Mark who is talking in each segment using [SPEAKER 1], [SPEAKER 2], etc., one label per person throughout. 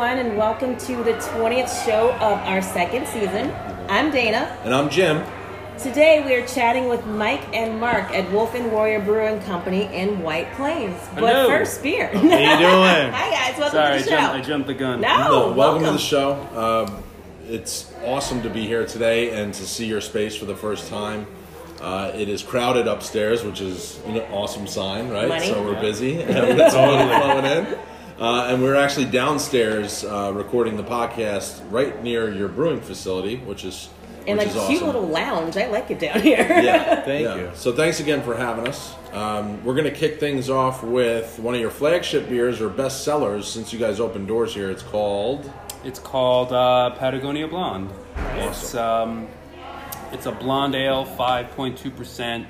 [SPEAKER 1] everyone, and welcome to the 20th show of our second season. I'm Dana.
[SPEAKER 2] And I'm Jim.
[SPEAKER 1] Today we are chatting with Mike and Mark at Wolf and Warrior Brewing Company in White Plains. But
[SPEAKER 3] Hello.
[SPEAKER 1] first, beer.
[SPEAKER 4] How you doing?
[SPEAKER 1] Hi guys, welcome
[SPEAKER 3] Sorry, I
[SPEAKER 1] to the
[SPEAKER 3] jumped,
[SPEAKER 1] show.
[SPEAKER 3] I jumped the gun.
[SPEAKER 1] No,
[SPEAKER 2] No, welcome,
[SPEAKER 1] welcome.
[SPEAKER 2] to the show. Um, it's awesome to be here today and to see your space for the first time. Uh, it is crowded upstairs, which is an awesome sign, right?
[SPEAKER 1] Money.
[SPEAKER 2] So we're busy and we've got some money flowing in. Uh, and we're actually downstairs uh, recording the podcast right near your brewing facility, which is
[SPEAKER 1] In a
[SPEAKER 2] which is
[SPEAKER 1] cute
[SPEAKER 2] awesome.
[SPEAKER 1] little lounge. I like it down here.
[SPEAKER 2] Yeah,
[SPEAKER 4] Thank
[SPEAKER 2] yeah.
[SPEAKER 4] you.
[SPEAKER 2] So thanks again for having us. Um, we're going to kick things off with one of your flagship beers or best sellers since you guys opened doors here. It's called
[SPEAKER 3] It's called uh, Patagonia Blonde. It's um, it's a blonde ale, five point two percent.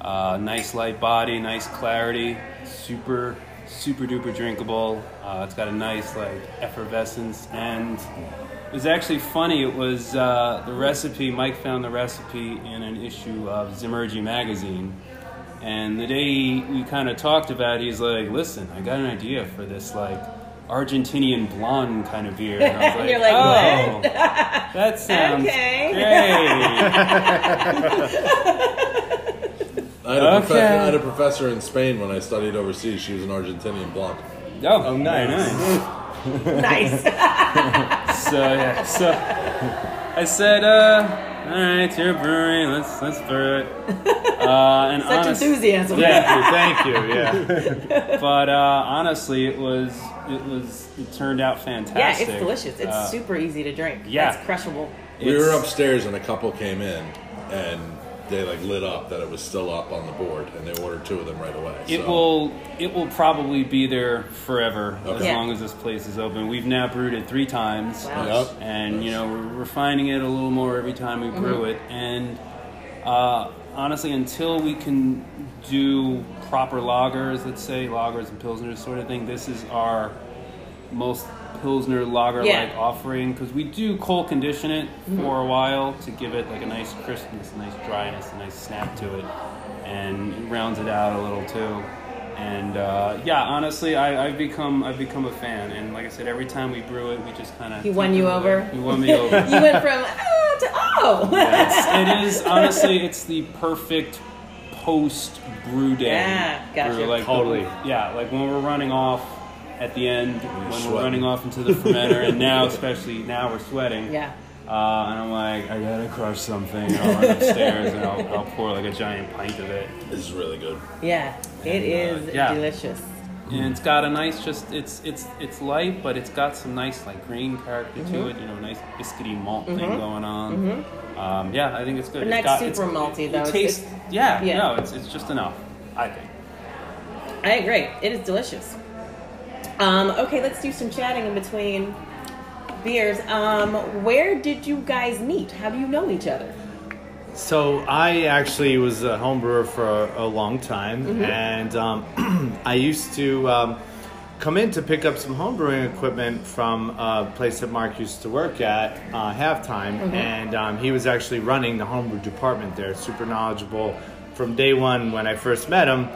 [SPEAKER 3] Uh, nice light body, nice clarity, super super duper drinkable. Uh, it's got a nice like effervescence, and it was actually funny. It was uh, the recipe. Mike found the recipe in an issue of Zymurgy magazine. And the day we kind of talked about, it, he's like, "Listen, I got an idea for this like Argentinian blonde kind of beer." And I was like,
[SPEAKER 1] You're like,
[SPEAKER 3] "Oh,
[SPEAKER 1] what?"
[SPEAKER 3] that sounds
[SPEAKER 1] Okay.
[SPEAKER 3] great."
[SPEAKER 2] I had, a
[SPEAKER 3] Okay.
[SPEAKER 2] professor, I had a professor in Spain when I studied overseas. She was an Argentinian blonde.
[SPEAKER 3] Oh,
[SPEAKER 4] Oh,
[SPEAKER 3] very
[SPEAKER 4] nice.
[SPEAKER 1] nice.
[SPEAKER 3] So yeah, so I said, uh, "All right, it's your brewery. Let's let's brew it." Uh, and
[SPEAKER 1] Such
[SPEAKER 3] honest-
[SPEAKER 1] enthusiasm.
[SPEAKER 3] Yeah,
[SPEAKER 4] Thank you. Yeah.
[SPEAKER 3] but uh, honestly, it was it was it turned out fantastic.
[SPEAKER 1] Yeah, it's delicious. It's
[SPEAKER 3] Uh,
[SPEAKER 1] super easy to drink.
[SPEAKER 3] yeah.
[SPEAKER 1] It's crushable.
[SPEAKER 2] We were upstairs and a couple came in and they like lit up that it was still up on the board and they ordered two of them right away.
[SPEAKER 3] It
[SPEAKER 2] so.
[SPEAKER 3] will it will probably be there forever as
[SPEAKER 1] Yeah.
[SPEAKER 3] long as this place is open. We've now brewed it three times.
[SPEAKER 1] Wow.
[SPEAKER 4] Yep.
[SPEAKER 3] and you know we're refining it a little more every time we brew it and uh, honestly until we can do proper lagers let's say lagers and pilsners sort of thing this is our most pilsner lager like
[SPEAKER 1] Yeah.
[SPEAKER 3] offering because we do cold condition it for a while to give it like a nice crispness a nice dryness a nice snap to it and it rounds it out a little too and uh, yeah honestly I, I've become I've become a fan and like I said every time we brew it we just kind of
[SPEAKER 1] He won you over?
[SPEAKER 3] he won me over
[SPEAKER 1] You went from ah to oh.
[SPEAKER 3] it's, it is honestly, it's the perfect post brew day.
[SPEAKER 1] Yeah, gotcha.
[SPEAKER 3] brew, like
[SPEAKER 4] Totally.
[SPEAKER 3] yeah, like when we're running off at the end, when we're running off into the fermenter, and now especially now we're sweating.
[SPEAKER 1] yeah.
[SPEAKER 3] Uh, and I'm like, I gotta crush something. And I'll run upstairs and I'll, I'll pour like a giant pint of it.
[SPEAKER 2] This is really good.
[SPEAKER 1] Yeah. It is
[SPEAKER 3] yeah.
[SPEAKER 1] delicious.
[SPEAKER 3] and it's got a nice just it's it's it's light but it's got some nice like green character
[SPEAKER 1] Mm-hmm.
[SPEAKER 3] to it you know nice biscuity malt thing going on um, yeah i think it's good
[SPEAKER 1] But
[SPEAKER 3] It's
[SPEAKER 1] not
[SPEAKER 3] got-
[SPEAKER 1] super
[SPEAKER 3] it's-
[SPEAKER 1] malty,
[SPEAKER 3] it
[SPEAKER 1] though. It's-
[SPEAKER 3] tastes
[SPEAKER 1] it's-
[SPEAKER 3] yeah,
[SPEAKER 1] yeah.
[SPEAKER 3] no it's, it's just enough i think
[SPEAKER 1] I agree. It is delicious. Um, okay, let's do some chatting in between beers. Um, where did you guys meet? How do you know each other?
[SPEAKER 4] So I actually was a home brewer for a, a long time, and um, I used to um, come in to pick up some home brewing equipment from a place that Mark used to work at uh, halftime, and um, he was actually running the homebrew department there. Super knowledgeable from day one when I first met him.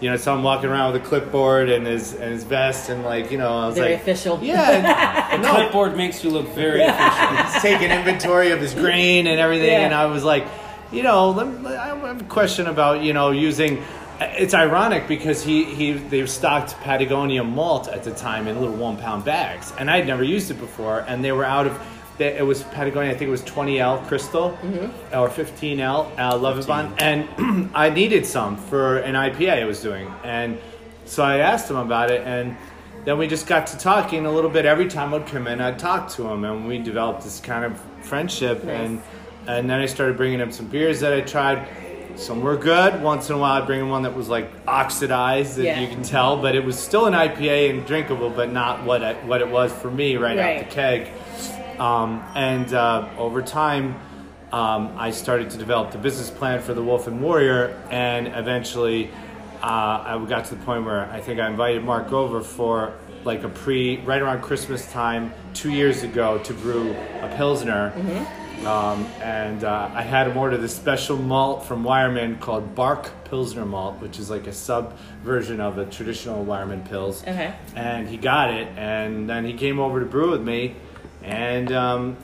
[SPEAKER 4] You know, saw him walking around with a clipboard and his and his vest, and like you know, I was
[SPEAKER 1] Very
[SPEAKER 4] like,
[SPEAKER 1] official.
[SPEAKER 4] yeah, no,
[SPEAKER 3] clipboard makes you look very official.
[SPEAKER 4] he's taking inventory of his grain and everything,
[SPEAKER 1] Yeah.
[SPEAKER 4] and I was like, you know, let me, I have a question about you know using. It's ironic because he he they've stocked Patagonia malt at the time in little one pound bags, and I'd never used it before, and they were out of. They- It was Patagonia, I think it was 20L Crystal or 15L uh, Lovibond, and I needed some for an IPA I was doing, and so I asked him about it, and then we just got to talking a little bit. Every time I'd come in, I'd talk to him, and we developed this kind of friendship.
[SPEAKER 1] Nice.
[SPEAKER 4] And and then I started bringing him some beers that I tried. Some were good. Once in a while, I'd bring him one that was like oxidized, that
[SPEAKER 1] Yeah.
[SPEAKER 4] you can tell, but it was still an IPA and drinkable, but not what I, what it was for me right,
[SPEAKER 1] Right.
[SPEAKER 4] out the keg. Um, and uh, over time, um, I started to develop the business plan for the Wolf and Warrior, and eventually, uh, I got to the point where I think I invited Mark over for like a pre, right around Christmas time, two years ago, to brew a pilsner. Um, and uh, I had him order this special malt from Weyermann called Barke Pilsner Malt, which is like a sub version of a traditional Weyermann Pils.
[SPEAKER 1] Okay.
[SPEAKER 4] And he got it, and then he came over to brew with me. And um,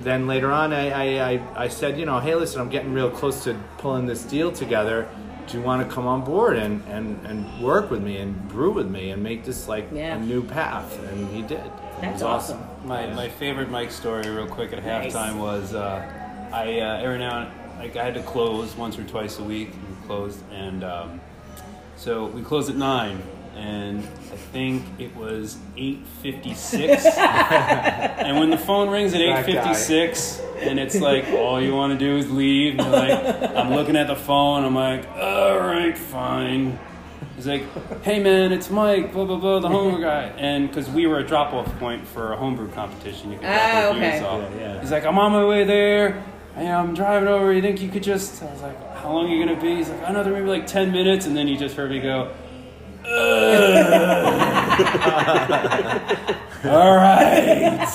[SPEAKER 4] then later on, I, I, I, I said, you know, hey, listen, I'm getting real close to pulling this deal together. Do you want to come on board and, and, and work with me and brew with me and make this like
[SPEAKER 1] Yeah.
[SPEAKER 4] a new path? And he did. It
[SPEAKER 1] That's
[SPEAKER 4] was
[SPEAKER 1] awesome.
[SPEAKER 3] My, my favorite Mike story, real quick at
[SPEAKER 1] Nice.
[SPEAKER 3] halftime, was uh, I uh, every now and like I had to close once or twice a week. We closed, and um, so we closed at nine, and I think it was eight fifty six. and when the phone rings at eight
[SPEAKER 4] That guy.
[SPEAKER 3] fifty six, and it's like all you want to do is leave, and you're like, I'm looking at the phone. I'm like, all right, fine. He's like, "Hey man, it's Mike, blah blah blah, the homebrew guy." And because we were a drop-off point for a homebrew competition, you could drop
[SPEAKER 1] Ah, okay.
[SPEAKER 3] beers off.
[SPEAKER 4] Yeah, yeah.
[SPEAKER 3] He's like, "I'm on my way there. and I'm driving over. You think you could just?" I was like, "How long are you gonna be?" He's like, "Another maybe like ten minutes." And then he just heard me go, "Ugh." "All right."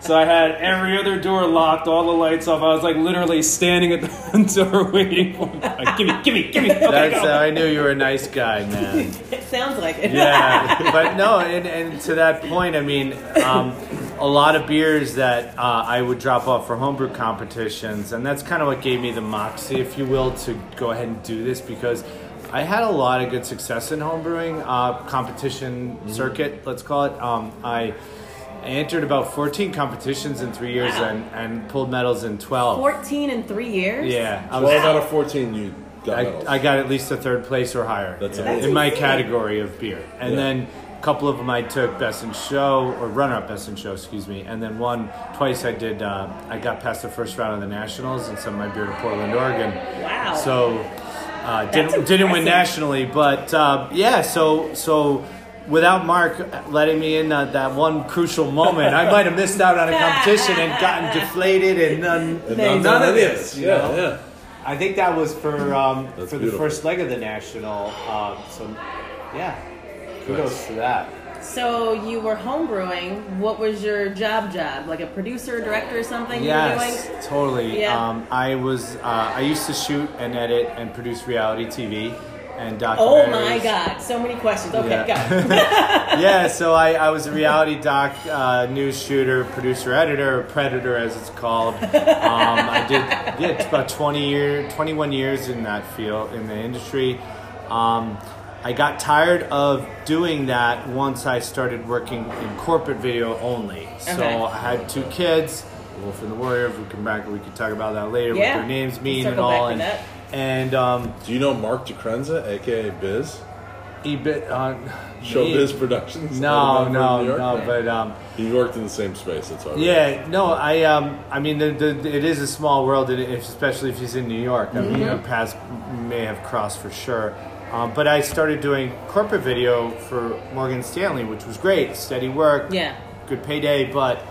[SPEAKER 3] So I had every other door locked, all the lights off. I was like literally standing at the front door waiting for him. Like, give me, give me, give me. Okay,
[SPEAKER 4] That's
[SPEAKER 3] go.
[SPEAKER 4] how I knew you were a nice guy, man.
[SPEAKER 1] It sounds like it.
[SPEAKER 4] yeah, but no, and, and to that point, I mean, um, a lot of beers that uh, I would drop off for homebrew competitions, and that's kind of what gave me the moxie, if you will, to go ahead and do this because I had a lot of good success in homebrewing uh, competition circuit, let's call it. Um, I. I entered about 14 competitions in three years
[SPEAKER 1] Wow.
[SPEAKER 4] and, and pulled medals in 12.
[SPEAKER 1] 14 in three years?
[SPEAKER 4] Yeah, I was
[SPEAKER 2] 12 out of 14 you got medals.
[SPEAKER 4] I, I got at least a third place or higher
[SPEAKER 2] That's
[SPEAKER 4] in,
[SPEAKER 2] amazing.
[SPEAKER 4] in my category of beer. And
[SPEAKER 2] Yeah.
[SPEAKER 4] then a couple of them I took best in show or runner up best in show, excuse me. And then one twice I did. Uh, I got past the first round of the nationals and sent my beer to Portland, Oregon.
[SPEAKER 1] Wow.
[SPEAKER 4] So uh, didn't didn't win nationally, but uh, yeah. So so. Without Mark letting me in uh, that one crucial moment, I might have missed out on a competition and gotten deflated and none,
[SPEAKER 2] And
[SPEAKER 1] None
[SPEAKER 2] none
[SPEAKER 4] of
[SPEAKER 2] of
[SPEAKER 4] this,
[SPEAKER 2] this.
[SPEAKER 4] you
[SPEAKER 2] Yeah,
[SPEAKER 4] know?
[SPEAKER 2] yeah.
[SPEAKER 4] I think that was for um,
[SPEAKER 2] That's
[SPEAKER 4] for the
[SPEAKER 2] beautiful.
[SPEAKER 4] first leg of the national. Um, so, yeah, kudos
[SPEAKER 2] Nice.
[SPEAKER 4] to that.
[SPEAKER 1] So you were homebrewing. What was your job job? Like a producer, director, or something
[SPEAKER 4] Yes, totally.
[SPEAKER 1] Yeah.
[SPEAKER 4] Um, I was. Uh, I used to shoot and edit and produce reality TV and documentaries.
[SPEAKER 1] Oh my god, so many questions. Okay,
[SPEAKER 4] Yeah.
[SPEAKER 1] go.
[SPEAKER 4] yeah, so I, I was a reality doc uh, news shooter, producer, editor, or predator as it's called. Um, I did yeah, about 20 year, 21 years in that field in the industry. Um, I got tired of doing that once I started working in corporate video only. So
[SPEAKER 1] Okay.
[SPEAKER 4] I had two kids, Wolf and the Warrior. If we come back, we can talk about that later.
[SPEAKER 1] Yeah.
[SPEAKER 4] What their names mean
[SPEAKER 1] Circle
[SPEAKER 4] and all.
[SPEAKER 1] back
[SPEAKER 4] And,
[SPEAKER 1] that.
[SPEAKER 4] and um,
[SPEAKER 2] Do you know Mark DeCrenza, aka Biz?
[SPEAKER 4] Ebit, uh,
[SPEAKER 2] Showbiz Productions?
[SPEAKER 4] No,
[SPEAKER 2] out of
[SPEAKER 4] no,
[SPEAKER 2] New
[SPEAKER 4] no, but um,
[SPEAKER 2] He worked in the same space. That's why. we-
[SPEAKER 4] Yeah, no, I um, I mean, the, the, it is a small world, if, especially if he's in New York. I mean, you
[SPEAKER 1] Mm-hmm.
[SPEAKER 4] paths may have crossed for sure. Um, but I started doing corporate video for Morgan Stanley, which was great, steady work,
[SPEAKER 1] yeah.
[SPEAKER 4] good payday, but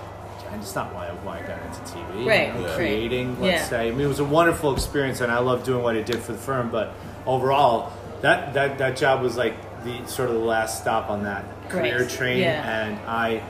[SPEAKER 4] it's not why, I, why I got into TV.
[SPEAKER 1] Right,
[SPEAKER 4] you know,
[SPEAKER 1] right.
[SPEAKER 4] creating, let's
[SPEAKER 1] Yeah.
[SPEAKER 4] say. I mean, it was a wonderful experience, and I loved doing what I did for the firm. But overall, that that, that job was like the sort of the last stop on that career
[SPEAKER 1] Right,
[SPEAKER 4] train,
[SPEAKER 1] yeah.
[SPEAKER 4] and I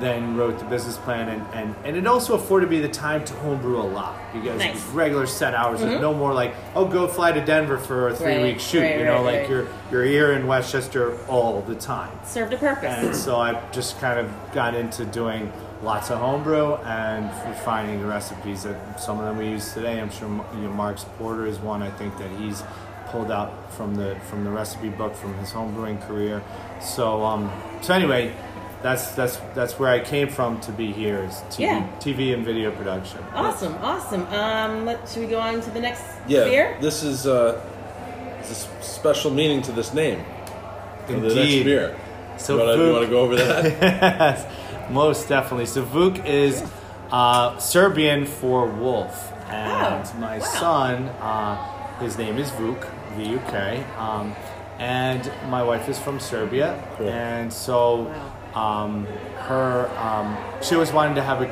[SPEAKER 4] then wrote the business plan, and, and, and it also afforded me the time to homebrew a lot because
[SPEAKER 1] Nice. Mm-hmm.
[SPEAKER 4] regular set hours, and no more like oh go fly to Denver for a three
[SPEAKER 1] Right,
[SPEAKER 4] week shoot.
[SPEAKER 1] right,
[SPEAKER 4] you know,
[SPEAKER 1] right,
[SPEAKER 4] like you're you're here in Westchester all the time.
[SPEAKER 1] Served a purpose.
[SPEAKER 4] And so I just kind of got into doing lots of homebrew and refining the recipes that some of them we use today. I'm sure you know, Mark's Porter is one I think that he's pulled out from the from the recipe book from his homebrewing career. So um, so anyway, that's that's that's where I came from to be here is TV,
[SPEAKER 1] Yeah.
[SPEAKER 4] TV and video production.
[SPEAKER 1] Awesome, awesome. Um, let, should we go on to the next
[SPEAKER 2] Yeah.
[SPEAKER 1] beer?
[SPEAKER 2] This is uh, this special meaning to this name. For The next
[SPEAKER 4] Indeed.
[SPEAKER 2] beer.
[SPEAKER 4] So
[SPEAKER 2] you want to
[SPEAKER 4] Vuk-
[SPEAKER 2] go over that?
[SPEAKER 4] yes, most definitely. So Vuk is uh, Serbian for wolf, and
[SPEAKER 1] Oh,
[SPEAKER 4] my
[SPEAKER 1] wow.
[SPEAKER 4] son, uh, his name is Vuk, V U K, um, and my wife is from Serbia,
[SPEAKER 2] Cool.
[SPEAKER 4] and so. Um, her, um, she always wanted to have a,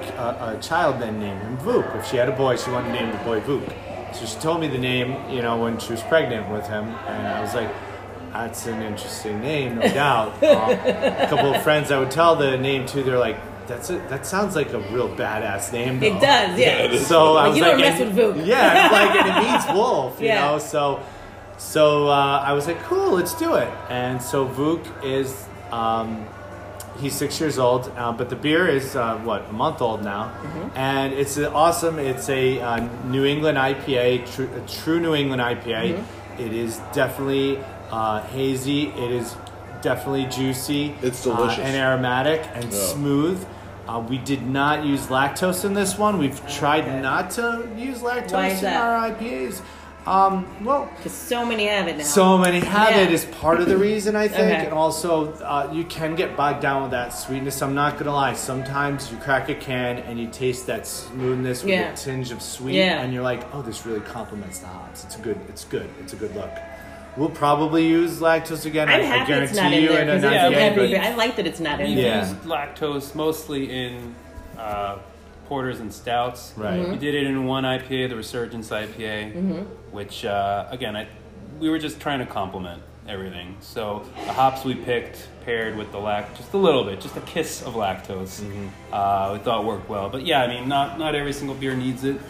[SPEAKER 4] a, a child then name him Vuk. If she had a boy, she wanted to name the boy Vuk. So she told me the name, you know, when she was pregnant with him, and I was like, that's an interesting name, no doubt. Um, a couple of friends I would tell the name to, they're like, that's a, that sounds like a real badass name. Though.
[SPEAKER 1] It does, yeah.
[SPEAKER 4] So I was
[SPEAKER 1] you
[SPEAKER 4] like,
[SPEAKER 1] don't mess with Vuk.
[SPEAKER 4] Yeah, like and it means wolf, you
[SPEAKER 1] Yeah.
[SPEAKER 4] know. So, so uh, I was like, cool, let's do it. And so Vuk is, um, he's six years old, uh, but the beer is uh, what a month old now,
[SPEAKER 1] Mm-hmm.
[SPEAKER 4] and it's awesome. It's a uh, New England IPA, true, a true New England IPA.
[SPEAKER 1] Mm-hmm.
[SPEAKER 4] It is definitely uh, hazy. It is definitely juicy.
[SPEAKER 2] It's
[SPEAKER 4] uh,
[SPEAKER 2] delicious.
[SPEAKER 4] and aromatic and
[SPEAKER 2] Yeah.
[SPEAKER 4] smooth. Uh, we did not use lactose in this one. We've tried
[SPEAKER 1] Okay.
[SPEAKER 4] not to use lactose in our IPAs. Um, well,
[SPEAKER 1] Because so many have it now.
[SPEAKER 4] so many have
[SPEAKER 1] Yeah.
[SPEAKER 4] it is part of the reason I think,
[SPEAKER 1] Okay.
[SPEAKER 4] and also uh, you can get bogged down with that sweetness. I'm not gonna lie. Sometimes you crack a can and you taste that smoothness with
[SPEAKER 1] Yeah.
[SPEAKER 4] a tinge of sweet,
[SPEAKER 1] Yeah.
[SPEAKER 4] and you're like, oh, this really complements the hops. It's a good. It's good. It's a good look. We'll probably use lactose again.
[SPEAKER 1] I'm
[SPEAKER 4] I, I guarantee
[SPEAKER 1] it's not in
[SPEAKER 4] you
[SPEAKER 1] there
[SPEAKER 4] in a
[SPEAKER 1] because
[SPEAKER 3] Yeah,
[SPEAKER 1] it's
[SPEAKER 3] but
[SPEAKER 1] every
[SPEAKER 3] we-
[SPEAKER 1] I like that it's not in
[SPEAKER 3] We've
[SPEAKER 1] there.
[SPEAKER 4] Yeah.
[SPEAKER 3] used lactose mostly in uh, porters and stouts.
[SPEAKER 4] Right.
[SPEAKER 1] Mm-hmm.
[SPEAKER 3] We did it in one IPA, the Resurgence IPA, which uh, again, I we were just trying to complement everything. So the hops we picked paired with the lact, just a little bit, just a kiss of lactose. Uh, we thought worked well. But yeah, I mean, not not every single beer needs it.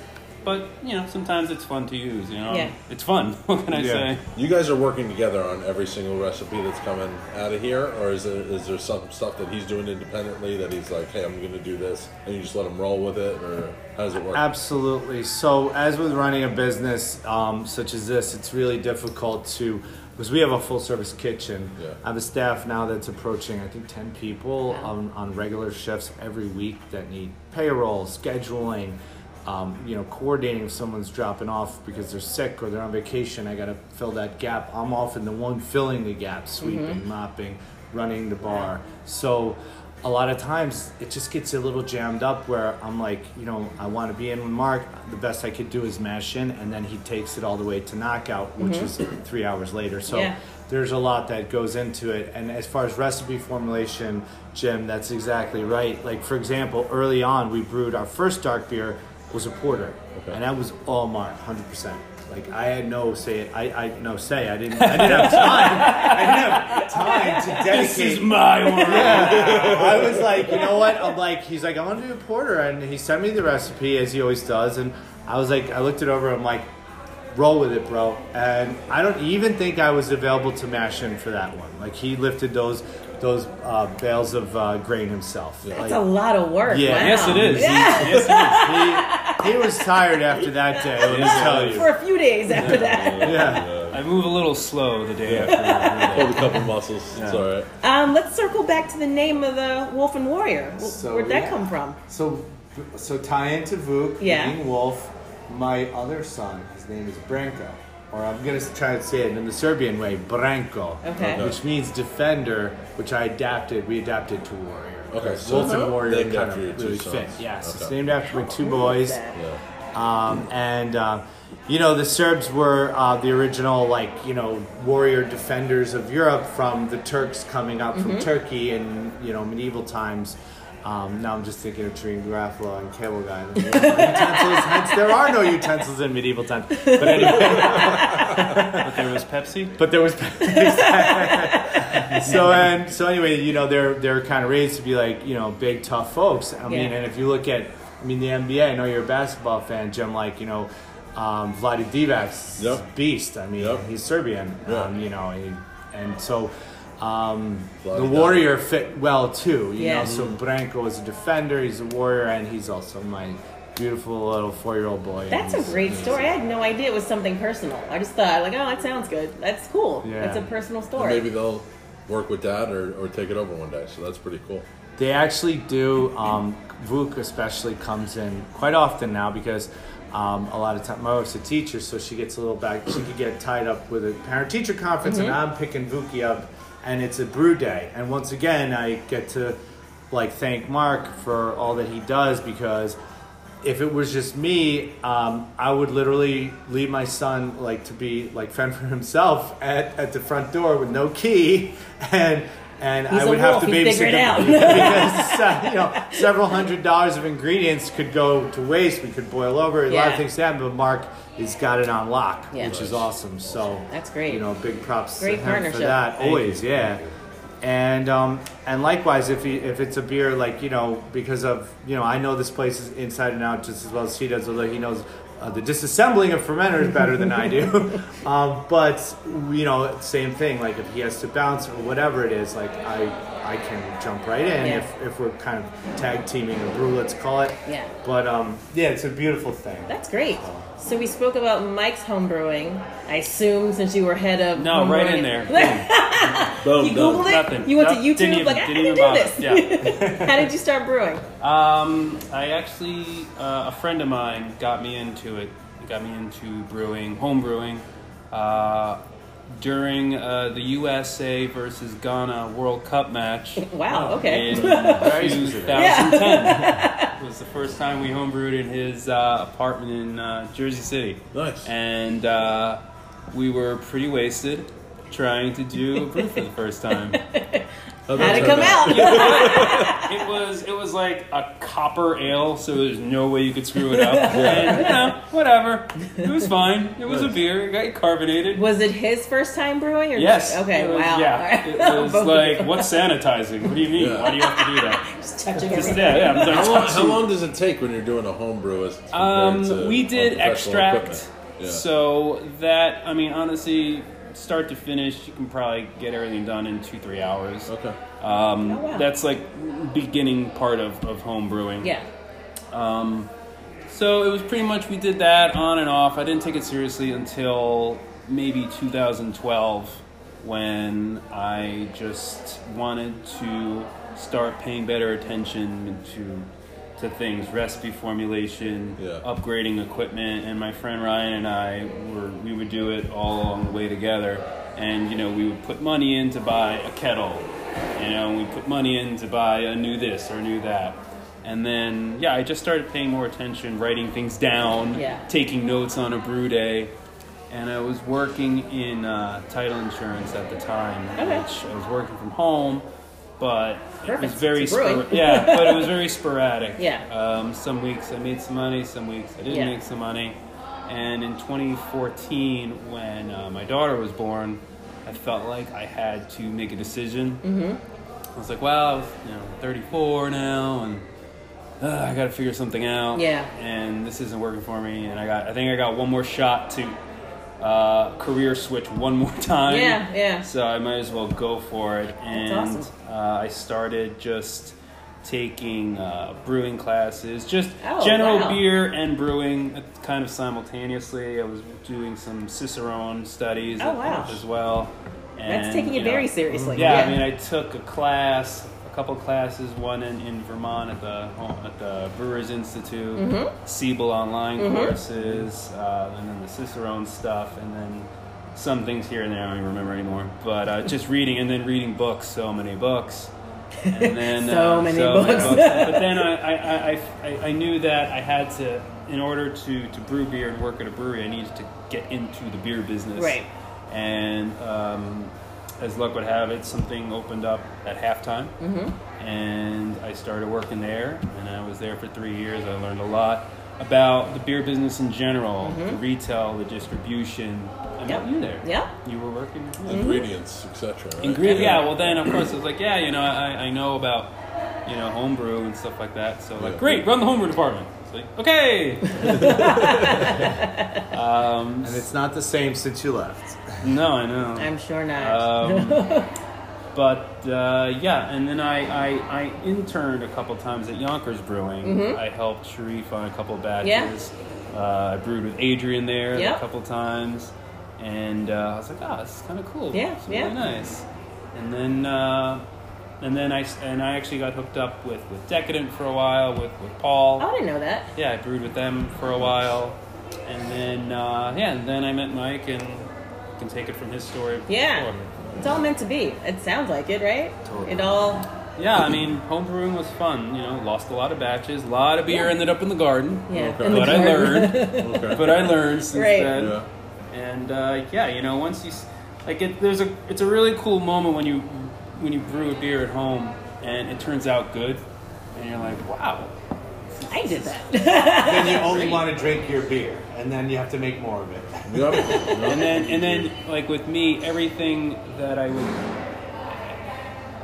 [SPEAKER 3] But you know, sometimes it's fun to use. You know,
[SPEAKER 1] Yeah.
[SPEAKER 3] it's fun. What can I
[SPEAKER 4] Yeah.
[SPEAKER 3] say?
[SPEAKER 2] You guys are working together on every single recipe that's coming out of here, or is there is there some stuff that he's doing independently that he's like, hey, I'm going to do this, and you just let him roll with it, or how does it work?
[SPEAKER 4] Absolutely. So, as with running a business um, such as this, it's really difficult to because we have a full service kitchen.
[SPEAKER 2] Yeah.
[SPEAKER 4] I have a staff now that's approaching, I think, ten people on, on regular shifts every week that need payroll, scheduling. Um, you know, coordinating if someone's dropping off because they're sick or they're on vacation. I got to fill that gap. I'm often the one filling the gap, sweeping, mopping, running the bar. So a lot of times it just gets a little jammed up where I'm like, you know, I want to be in with Mark. The best I could do is mash in, and then he takes it all the way to knockout, which is three hours later. So
[SPEAKER 1] Yeah.
[SPEAKER 4] there's a lot that goes into it. And as far as recipe formulation, Jim, that's exactly right. Like for example, early on we brewed our first dark beer was a porter,
[SPEAKER 2] Okay.
[SPEAKER 4] and that was all Mark, hundred percent. Like I had no say. I, I no say. I didn't. I didn't have time. I didn't have time to dedicate.
[SPEAKER 3] This is my world.
[SPEAKER 4] Yeah. I was like, you know what? I'm like, he's like, I want to do a porter, and he sent me the recipe as he always does, and I was like, I looked it over. I'm like, roll with it, bro. And I don't even think I was available to mash in for that one. Like he lifted those those uh, bales of uh, grain himself.
[SPEAKER 1] That's
[SPEAKER 4] Like,
[SPEAKER 1] a lot of work.
[SPEAKER 4] Yeah.
[SPEAKER 1] Wow.
[SPEAKER 3] Yes, it is.
[SPEAKER 1] Yeah.
[SPEAKER 3] Yes,
[SPEAKER 4] he, he was tired after that day. Let me tell you.
[SPEAKER 1] For a few days after that.
[SPEAKER 4] Yeah.
[SPEAKER 3] I move a little slow the day after.
[SPEAKER 2] Hold a couple muscles. It's all right.
[SPEAKER 1] Um, let's circle back to the name of the Wolf and Warrior.
[SPEAKER 4] So,
[SPEAKER 1] Where'd that
[SPEAKER 4] yeah.
[SPEAKER 1] come from?
[SPEAKER 4] So, so tie into Vuk,
[SPEAKER 1] Yeah.
[SPEAKER 4] being Wolf. My other son, his name is Branko, or I'm gonna try to say it in the Serbian way, Branko,
[SPEAKER 1] Okay.
[SPEAKER 4] which means defender, which I adapted. We adapted to warrior.
[SPEAKER 2] Okay,
[SPEAKER 4] Because
[SPEAKER 2] so
[SPEAKER 4] Wolf and warrior
[SPEAKER 2] named
[SPEAKER 4] kind
[SPEAKER 2] after
[SPEAKER 4] of
[SPEAKER 2] two
[SPEAKER 4] really fit.
[SPEAKER 2] sons.
[SPEAKER 4] Yes, it's named after my two boys.
[SPEAKER 2] Yeah.
[SPEAKER 4] Um, and uh, you know the Serbs were uh, the original like you know warrior defenders of Europe from the Turks coming up from Turkey in you know medieval times. Um, now I'm just thinking of Trine Grafla and Cable Guy. And utensils, hence there are no utensils in medieval times. But anyway,
[SPEAKER 3] But there was Pepsi.
[SPEAKER 4] but there was so and so anyway, you know they're they're kind of raised to be like you know big tough folks. I mean,
[SPEAKER 1] Yeah.
[SPEAKER 4] and if you look at I mean the NBA, I know you're a basketball fan, Jim. Like you know, um, Vlade Divac's
[SPEAKER 2] Yep.
[SPEAKER 4] beast. I mean,
[SPEAKER 2] Yep.
[SPEAKER 4] he's Serbian.
[SPEAKER 2] Yeah.
[SPEAKER 4] Um, you know, he, and so. Um, the warrior fit well too, you
[SPEAKER 1] Yeah.
[SPEAKER 4] know. So Branko is a defender, he's a warrior, and he's also my beautiful little four-year-old boy.
[SPEAKER 1] That's a great
[SPEAKER 4] amazing.
[SPEAKER 1] story. I had no idea it was something personal. I just thought, like, oh, that sounds good. That's cool.
[SPEAKER 4] Yeah.
[SPEAKER 1] That's a personal
[SPEAKER 2] And
[SPEAKER 1] story.
[SPEAKER 2] maybe they'll work with dad or, or take it over one day. So that's pretty cool.
[SPEAKER 4] They actually do. Um, Vuk especially comes in quite often now because um, a lot of time my wife's a teacher, so she gets a little back. She could get tied up with a parent-teacher conference, and I'm picking Vuki up, and it's a brew day. And once again, I get to like thank Mark for all that he does because if it was just me, um, I would literally leave my son like to be like fend for himself at, at the front door with no key, and and
[SPEAKER 1] He's
[SPEAKER 4] I
[SPEAKER 1] a
[SPEAKER 4] would have
[SPEAKER 1] wolf,
[SPEAKER 4] to babysit
[SPEAKER 1] figure it out.
[SPEAKER 4] because uh, you know several hundred dollars of ingredients could go to waste. We could boil over. A lot of things happen, but Mark has got it on lock,
[SPEAKER 1] Yeah.
[SPEAKER 4] which is awesome. So
[SPEAKER 1] That's great.
[SPEAKER 4] You know, big props
[SPEAKER 1] Great
[SPEAKER 4] to him for
[SPEAKER 1] partnership.
[SPEAKER 4] that.
[SPEAKER 3] Thank
[SPEAKER 4] Always,
[SPEAKER 3] you.
[SPEAKER 4] yeah. and um, and likewise, if he, if it's a beer like you know because of you know I know this place is inside and out just as well as he does, although he knows uh, the disassembling of fermenters better than I do. um, but you know, same thing. Like if he has to bounce or whatever it is, like I I can jump right in
[SPEAKER 1] Yeah.
[SPEAKER 4] if, if we're kind of tag teaming a brew, let's call it.
[SPEAKER 1] Yeah.
[SPEAKER 4] But um, yeah, it's a beautiful thing.
[SPEAKER 1] That's great. So we spoke about Mike's home brewing. I assume since you were head of
[SPEAKER 3] No,
[SPEAKER 1] home
[SPEAKER 3] right
[SPEAKER 1] brewing-
[SPEAKER 3] in there.
[SPEAKER 2] Boom,
[SPEAKER 1] you
[SPEAKER 2] done.
[SPEAKER 1] googled it.
[SPEAKER 3] Nothing.
[SPEAKER 1] You went to YouTube.
[SPEAKER 3] didn't even-
[SPEAKER 1] like I
[SPEAKER 3] didn't
[SPEAKER 1] can do
[SPEAKER 3] bother.
[SPEAKER 1] this.
[SPEAKER 3] Yeah.
[SPEAKER 1] How did you start brewing?
[SPEAKER 3] Um, I actually, uh, a friend of mine got me into it. He got me into brewing, home brewing, uh, during uh, the USA versus Ghana World Cup match
[SPEAKER 1] Wow. Okay.
[SPEAKER 3] in 2010. It was the first time we homebrewed in his uh, apartment in uh, Jersey City.
[SPEAKER 2] Nice.
[SPEAKER 3] And uh, we were pretty wasted trying to do a brew for the first time.
[SPEAKER 2] How'd
[SPEAKER 1] How'd it come out?
[SPEAKER 3] it was it was like a copper ale, so there's no way you could screw it up. And, you know, whatever. It was fine. It was a beer. It got carbonated.
[SPEAKER 1] Was it his first time brewing? Or
[SPEAKER 3] Yes.
[SPEAKER 1] Okay.
[SPEAKER 3] Was-
[SPEAKER 1] wow.
[SPEAKER 3] Yeah. It was like,
[SPEAKER 1] you.
[SPEAKER 3] what's sanitizing? What do you mean?
[SPEAKER 2] Yeah.
[SPEAKER 3] Why do you have to do that?
[SPEAKER 1] Just touching
[SPEAKER 3] Just,
[SPEAKER 1] everything.
[SPEAKER 3] yeah, yeah. I'm like,
[SPEAKER 2] How long, how long does it take when you're doing a home brew as
[SPEAKER 3] Um, we did extract.
[SPEAKER 2] Yeah.
[SPEAKER 3] So that I mean, honestly, start to finish, you can probably get everything done in two three hours.
[SPEAKER 2] okay.
[SPEAKER 3] Um,
[SPEAKER 1] Oh, wow.
[SPEAKER 3] That's like beginning part of, of home brewing.
[SPEAKER 1] Yeah.
[SPEAKER 3] Um, so it was pretty much we did that on and off. I didn't take it seriously until maybe 2012 when I just wanted to start paying better attention to to things, recipe formulation,
[SPEAKER 2] Yeah.
[SPEAKER 3] upgrading equipment, and my friend Ryan and I were we would do it all along the way together. And you know, we would put money in to buy a kettle, you know, we put money in to buy a new this or a new that. And then, yeah, I just started paying more attention, writing things down,
[SPEAKER 1] Yeah.
[SPEAKER 3] taking notes on a brew day. And I was working in uh, title insurance at the time,
[SPEAKER 1] Okay.
[SPEAKER 3] which I was working from home, but it was very spor- yeah, but it was very sporadic.
[SPEAKER 1] Yeah.
[SPEAKER 3] Um, some weeks I made some money, some weeks I didn't
[SPEAKER 1] Yeah.
[SPEAKER 3] make some money. And in 2014, when uh, my daughter was born, I felt like I had to make a decision. Mm-hmm. I was like, well, I was, you know, 34 now, and uh, I got to figure something out.
[SPEAKER 1] Yeah.
[SPEAKER 3] And this isn't working for me, and I got, I think I got one more shot to uh, career switch one more time.
[SPEAKER 1] Yeah, yeah.
[SPEAKER 3] So I might as well go for it. And
[SPEAKER 1] awesome.
[SPEAKER 3] uh, I started just taking uh, brewing classes, just
[SPEAKER 1] Oh,
[SPEAKER 3] general
[SPEAKER 1] wow.
[SPEAKER 3] beer and brewing uh, kind of simultaneously. I was doing some Cicerone studies
[SPEAKER 1] Oh, wow.
[SPEAKER 3] as well.
[SPEAKER 1] That's taking it
[SPEAKER 3] you know,
[SPEAKER 1] very seriously.
[SPEAKER 3] yeah, I mean, I took a class, couple classes, one in, in Vermont at the at the Brewers Institute,
[SPEAKER 1] Mm-hmm.
[SPEAKER 3] Siebel online courses, uh, and then the Cicerone stuff, and then some things here and there. I don't even remember anymore. But uh, just reading and then reading books, so many books. And then
[SPEAKER 1] So
[SPEAKER 3] uh,
[SPEAKER 1] many books.
[SPEAKER 3] But then I, I, I, I, I knew that I had to, in order to, to brew beer and work at a brewery, I needed to get into the beer business.
[SPEAKER 1] Right.
[SPEAKER 3] And um, as luck would have it, something opened up at halftime,
[SPEAKER 1] Mm-hmm.
[SPEAKER 3] and I started working there. And I was there for three years. I learned a lot about the beer business in general, the retail, the distribution. I
[SPEAKER 1] Mm-hmm. Yep.
[SPEAKER 3] met you there.
[SPEAKER 1] Yep.
[SPEAKER 3] You were working.
[SPEAKER 1] Mm-hmm.
[SPEAKER 2] Ingredients, etc. Right?
[SPEAKER 3] Ingredient, yeah. Well, then of course I was like, yeah, you know, I, I know about you know homebrew and stuff like that. So like, great, run the homebrew department. It's like, okay. um,
[SPEAKER 4] And it's not the same since you left.
[SPEAKER 3] No, I know.
[SPEAKER 1] I'm sure not.
[SPEAKER 3] Um, but uh, yeah, and then I, I, I interned a couple times at Yonkers Brewing. I helped Sharif on a couple batches. Uh, I brewed with Adrian there
[SPEAKER 1] Yep.
[SPEAKER 3] a couple times, and uh, I was like, oh, this is kind of cool.
[SPEAKER 1] Yeah,
[SPEAKER 3] it's
[SPEAKER 1] yeah.
[SPEAKER 3] really nice. And then uh, and then I and I actually got hooked up with, with Decadent for a while with with Paul.
[SPEAKER 1] oh, I didn't know that.
[SPEAKER 3] Yeah, I brewed with them for a while, and then uh, yeah, and then I met Mike, and can take it from his story.
[SPEAKER 1] Yeah.
[SPEAKER 3] before.
[SPEAKER 1] It's all meant to be. It sounds like it, right?
[SPEAKER 3] Totally.
[SPEAKER 1] It all.
[SPEAKER 3] Yeah, I mean, homebrewing was fun. You know, lost a lot of batches. A lot of beer
[SPEAKER 1] Yeah.
[SPEAKER 3] ended up in the garden.
[SPEAKER 1] Yeah.
[SPEAKER 2] Okay.
[SPEAKER 1] in the
[SPEAKER 3] But I learned.
[SPEAKER 2] Okay.
[SPEAKER 3] But I learned since
[SPEAKER 1] Right.
[SPEAKER 3] then.
[SPEAKER 2] Yeah.
[SPEAKER 3] And uh, yeah, you know, once you like it, there's a it's a really cool moment when you when you brew a beer at home and it turns out good, and you're like, wow.
[SPEAKER 1] I did that.
[SPEAKER 4] then you only want to drink your beer, and then you have to make more of it.
[SPEAKER 2] Yep.
[SPEAKER 3] And then and then like with me, everything that I would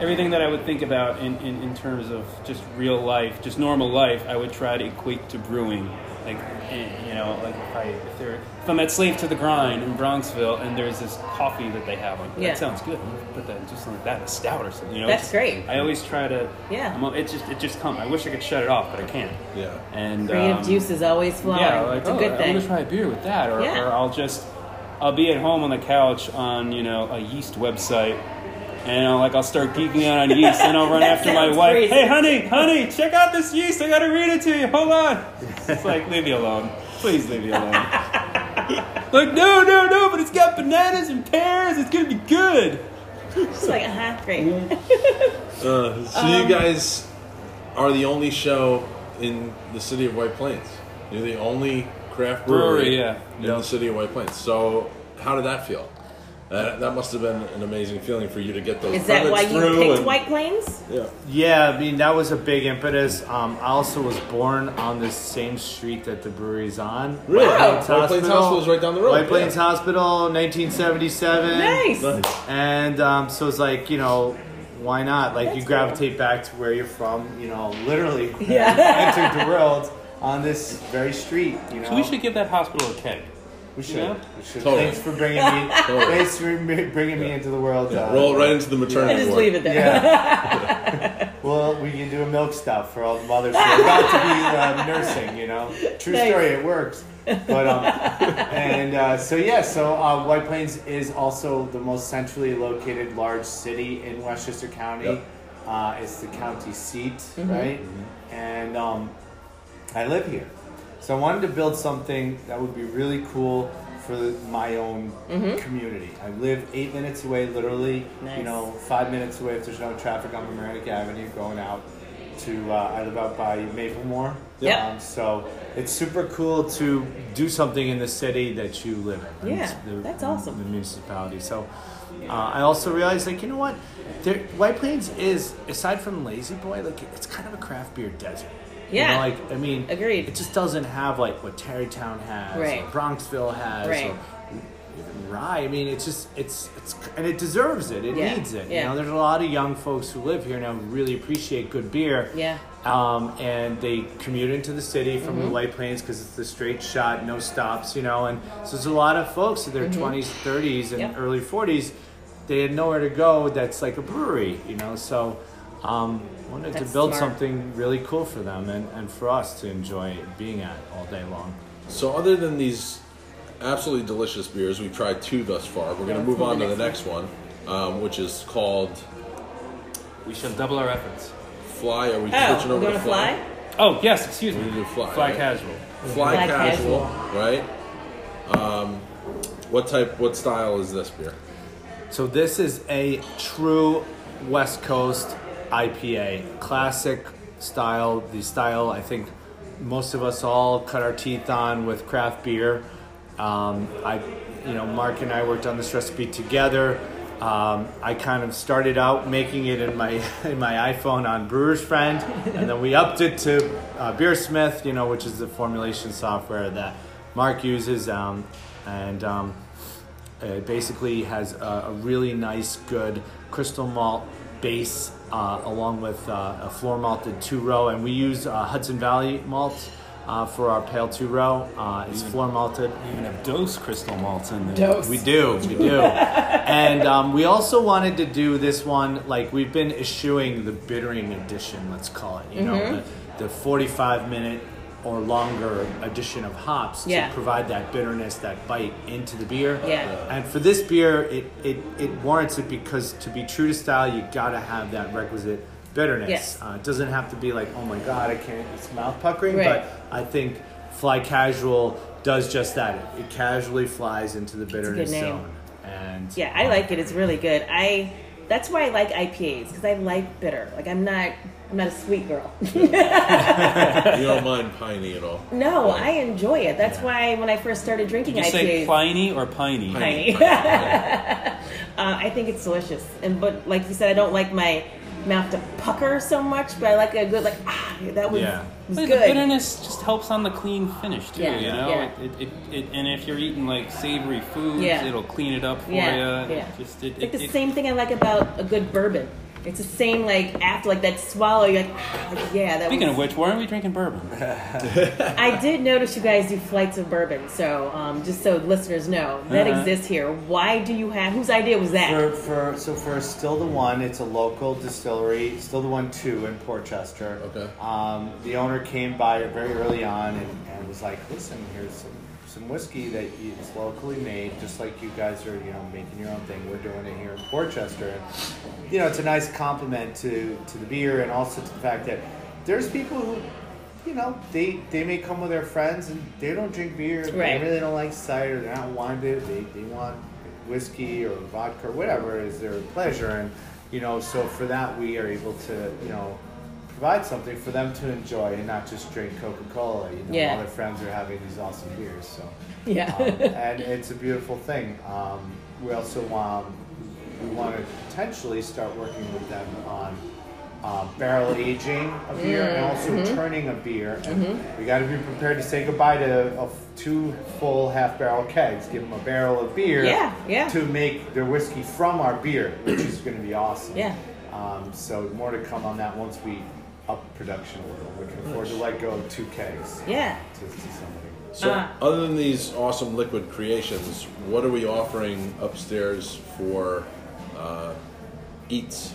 [SPEAKER 3] everything that I would think about in, in, in terms of just real life, just normal life, I would try to equate to brewing. Like, you know, like if I if, they're, if I'm at Slave to the Grind in Bronxville and there's this coffee that they have, like,
[SPEAKER 1] Yeah.
[SPEAKER 3] that sounds good. I'm Put that just like that a stout or something. You know,
[SPEAKER 1] That's
[SPEAKER 3] Just-
[SPEAKER 1] great.
[SPEAKER 3] I always try to.
[SPEAKER 1] Yeah.
[SPEAKER 3] I'm, it just it just comes. I wish I could shut it off, but I can't.
[SPEAKER 2] Yeah.
[SPEAKER 3] And
[SPEAKER 1] Creative
[SPEAKER 3] um,
[SPEAKER 1] juice is always flowing.
[SPEAKER 3] yeah, like,
[SPEAKER 1] it's a
[SPEAKER 3] oh,
[SPEAKER 1] good
[SPEAKER 3] I'm gonna try a beer with that, or,
[SPEAKER 1] Yeah.
[SPEAKER 3] or I'll just I'll be at home on the couch on you know a yeast website, and I'll, like I'll start geeking out on yeast, and I'll run after my wife.
[SPEAKER 1] crazy.
[SPEAKER 3] Hey, honey, honey, check out this yeast. I gotta read it to you. Hold on. It's like leave me alone, please leave me alone. like no, no, no, but it's got bananas and pears. It's gonna be good.
[SPEAKER 1] It's like, uh-huh, great.
[SPEAKER 2] Uh, so
[SPEAKER 1] Um,
[SPEAKER 2] you guys are the only show in the city of White Plains. You're the only craft brewery,
[SPEAKER 3] Brewery, yeah.
[SPEAKER 2] in
[SPEAKER 4] Yep.
[SPEAKER 2] the city of White Plains. So how did that feel? That, that must have been an amazing feeling for you to get those
[SPEAKER 1] Is that why you picked
[SPEAKER 2] and-
[SPEAKER 1] White Plains?
[SPEAKER 2] Yeah.
[SPEAKER 4] Yeah, I mean that was a big impetus. Um, I also was born on the same street that the brewery's on.
[SPEAKER 2] Really?
[SPEAKER 4] White
[SPEAKER 1] Wow.
[SPEAKER 4] Plains
[SPEAKER 2] White Plains Hospital is right down the road,
[SPEAKER 4] White Plains
[SPEAKER 2] yeah.
[SPEAKER 4] Hospital, 1977.
[SPEAKER 1] Nice.
[SPEAKER 2] Nice.
[SPEAKER 4] And um, so it's like you know, why not? Like you
[SPEAKER 1] That's
[SPEAKER 4] gravitate back to where you're from. You know, literally
[SPEAKER 1] Yeah.
[SPEAKER 4] entered the world on this very street. You know,
[SPEAKER 3] So we should give that hospital a keg.
[SPEAKER 4] We should.
[SPEAKER 3] Yeah.
[SPEAKER 4] We should.
[SPEAKER 2] Totally.
[SPEAKER 4] Thanks for bringing me.
[SPEAKER 2] Totally.
[SPEAKER 4] Thanks for bringing me into the world.
[SPEAKER 2] Yeah,
[SPEAKER 4] uh,
[SPEAKER 2] roll right into the maternity
[SPEAKER 1] I just leave it there.
[SPEAKER 4] Yeah. well, we can do a milk stuff for all the mothers who are about to be uh, nursing. You know, true
[SPEAKER 1] Nice.
[SPEAKER 4] story. It works. But um, and uh, so yeah, so uh, White Plains is also the most centrally located large city in Westchester County.
[SPEAKER 2] Yep.
[SPEAKER 4] Uh, it's the county seat,
[SPEAKER 1] Mm-hmm.
[SPEAKER 4] right? And um, I live here, so I wanted to build something that would be really cool for my own community. I live eight minutes away, literally.
[SPEAKER 1] Nice.
[SPEAKER 4] You know, five minutes away if there's no traffic on Mamaroneck Avenue going out to. Uh, I live out by Maplemore.
[SPEAKER 1] Yep.
[SPEAKER 4] Um, so it's super cool to do something in the city that you live in.
[SPEAKER 1] Yeah,
[SPEAKER 4] the-
[SPEAKER 1] that's awesome.
[SPEAKER 4] The municipality. So uh, I also realized, like, you know what? There, White Plains is, aside from Lazy Boy, like, it's kind of a craft beer desert. You
[SPEAKER 1] Yeah.
[SPEAKER 4] know, like, I mean,
[SPEAKER 1] Agreed.
[SPEAKER 4] It just doesn't have, like, what Tarrytown has,
[SPEAKER 1] Right.
[SPEAKER 4] or Bronxville has,
[SPEAKER 1] Right.
[SPEAKER 4] or even Rye. I mean, it's just, it's, it's, and it deserves it. It
[SPEAKER 1] Yeah,
[SPEAKER 4] needs it.
[SPEAKER 1] yeah.
[SPEAKER 4] You know, there's a lot of young folks who live here now who really appreciate good beer.
[SPEAKER 1] Yeah.
[SPEAKER 4] Um, and they commute into the city from
[SPEAKER 1] Mm-hmm.
[SPEAKER 4] the White Plains because it's the straight shot, no stops, you know. And so there's a lot of folks in their 20s, 30s, and
[SPEAKER 1] Mm-hmm. Yep.
[SPEAKER 4] early 40s. They had nowhere to go that's like a brewery, you know. So um, wanted
[SPEAKER 1] That's
[SPEAKER 4] to build
[SPEAKER 1] smart.
[SPEAKER 4] something really cool for them and, and for us to enjoy being at all day long.
[SPEAKER 2] So other than these absolutely delicious beers, we've tried two thus far. We're going to move
[SPEAKER 1] move
[SPEAKER 2] on
[SPEAKER 1] to
[SPEAKER 2] to
[SPEAKER 1] the
[SPEAKER 2] the next one, um, which is called
[SPEAKER 3] We shall double our efforts.
[SPEAKER 2] Fly. Are we
[SPEAKER 1] Oh,
[SPEAKER 2] switching over to
[SPEAKER 1] to fly?
[SPEAKER 3] Oh yes, excuse
[SPEAKER 2] We're
[SPEAKER 3] me.
[SPEAKER 2] going to do Fly.
[SPEAKER 3] Fly
[SPEAKER 2] right?
[SPEAKER 3] casual.
[SPEAKER 2] Fly,
[SPEAKER 1] Fly
[SPEAKER 2] casual,
[SPEAKER 1] casual.
[SPEAKER 2] right? Um, what type? What style is this beer?
[SPEAKER 4] So this is a true West Coast IPA, classic style. The style I think most of us all cut our teeth on with craft beer. Um, I, you know, Mark and I worked on this recipe together. Um, I kind of started out making it in my in my iPhone on Brewer's Friend, and then we upped it to uh, Beersmith, you know, which is the formulation software that Mark uses, um, and. Um, it basically has a, a really nice, good crystal malt base, uh, along with uh, a floor malted two row, and we use uh, Hudson Valley malt uh, for our pale two row. Uh, it's floor malted.
[SPEAKER 3] We even have dose crystal malts in there.
[SPEAKER 1] Dose.
[SPEAKER 4] We do, we do. and um, we also wanted to do this one, like we've been eschewing the bittering edition, let's call it, you know, the, the 45 minute or longer addition of hops
[SPEAKER 1] Yeah.
[SPEAKER 4] to provide that bitterness, that bite into the beer.
[SPEAKER 1] Yeah.
[SPEAKER 4] And for this beer, it, it, it warrants it because to be true to style, you gotta have that requisite bitterness.
[SPEAKER 1] Yes.
[SPEAKER 4] Uh, it doesn't have to be like, oh my god, I can't, it's mouth puckering,
[SPEAKER 1] Right.
[SPEAKER 4] but I think Fly Casual does just that. It, it casually flies into the bitterness zone. And
[SPEAKER 1] Yeah, I like it. It's really good. I that's why I like IPAs because I like bitter. Like I'm not I'm not a sweet girl.
[SPEAKER 2] You don't mind piney at all?
[SPEAKER 1] no, I enjoy it. That's why when I first started drinking
[SPEAKER 3] Did you say
[SPEAKER 1] IPAs,
[SPEAKER 3] Pliny or Piney?
[SPEAKER 1] tiny. uh, I think it's delicious. And but like you said, I don't like my mouth to pucker so much, but I like a good like ah that was,
[SPEAKER 4] Yeah.
[SPEAKER 1] was
[SPEAKER 3] But
[SPEAKER 1] good.
[SPEAKER 3] The bitterness just helps on the clean finish too.
[SPEAKER 1] Yeah,
[SPEAKER 3] you know,
[SPEAKER 1] yeah.
[SPEAKER 3] it, it, it, and if you're eating like savory foods,
[SPEAKER 1] Yeah.
[SPEAKER 3] it'll clean it up for
[SPEAKER 1] Yeah,
[SPEAKER 3] you.
[SPEAKER 1] yeah.
[SPEAKER 3] Just it,
[SPEAKER 1] It's like the
[SPEAKER 3] it-
[SPEAKER 1] same thing I like about a good bourbon. It's the same like after like that swallow. You're like, ah, yeah. That
[SPEAKER 3] Speaking
[SPEAKER 1] was,
[SPEAKER 3] of which, why aren't we drinking bourbon?
[SPEAKER 1] I did notice you guys do flights of bourbon. So um, just so listeners know that
[SPEAKER 3] Uh-huh.
[SPEAKER 1] exists here. Why do you have? Whose idea was that?
[SPEAKER 4] For, for so for Still the One, it's a local distillery. Still the One Two in Portchester.
[SPEAKER 2] Okay.
[SPEAKER 4] Um, the owner came by very early on and, and was like, "Listen, here's some some whiskey that is locally made, just like you guys are, you know, making your own thing. We're doing it here in Portchester." And, you know, it's a nice compliment to to the beer and also to the fact that there's people who. You know, they, they may come with their friends and they don't drink beer.
[SPEAKER 1] Right.
[SPEAKER 4] They really don't like cider. They're not wine. They, they, they want whiskey or vodka or whatever is their pleasure and you know so for that we are able to you know provide something for them to enjoy and not just drink coca-cola you know
[SPEAKER 1] Yeah.
[SPEAKER 4] while their friends are having these awesome beers so
[SPEAKER 1] Yeah.
[SPEAKER 4] um, and it's a beautiful thing um, we also um, we want to potentially start working with them on um, barrel aging a beer and also
[SPEAKER 1] Mm-hmm.
[SPEAKER 4] turning a beer. And we got to be prepared to say goodbye to uh, two full half barrel kegs. Give them a barrel of beer
[SPEAKER 1] Yeah, yeah.
[SPEAKER 4] to make their whiskey from our beer, which is going to be awesome.
[SPEAKER 1] Yeah.
[SPEAKER 4] Um, so more to come on that once we up production a little. We can afford to let go of two kegs
[SPEAKER 1] yeah.
[SPEAKER 4] to, to somebody.
[SPEAKER 2] So,
[SPEAKER 1] Uh.
[SPEAKER 2] other than these awesome liquid creations, what are we offering upstairs for uh, eats?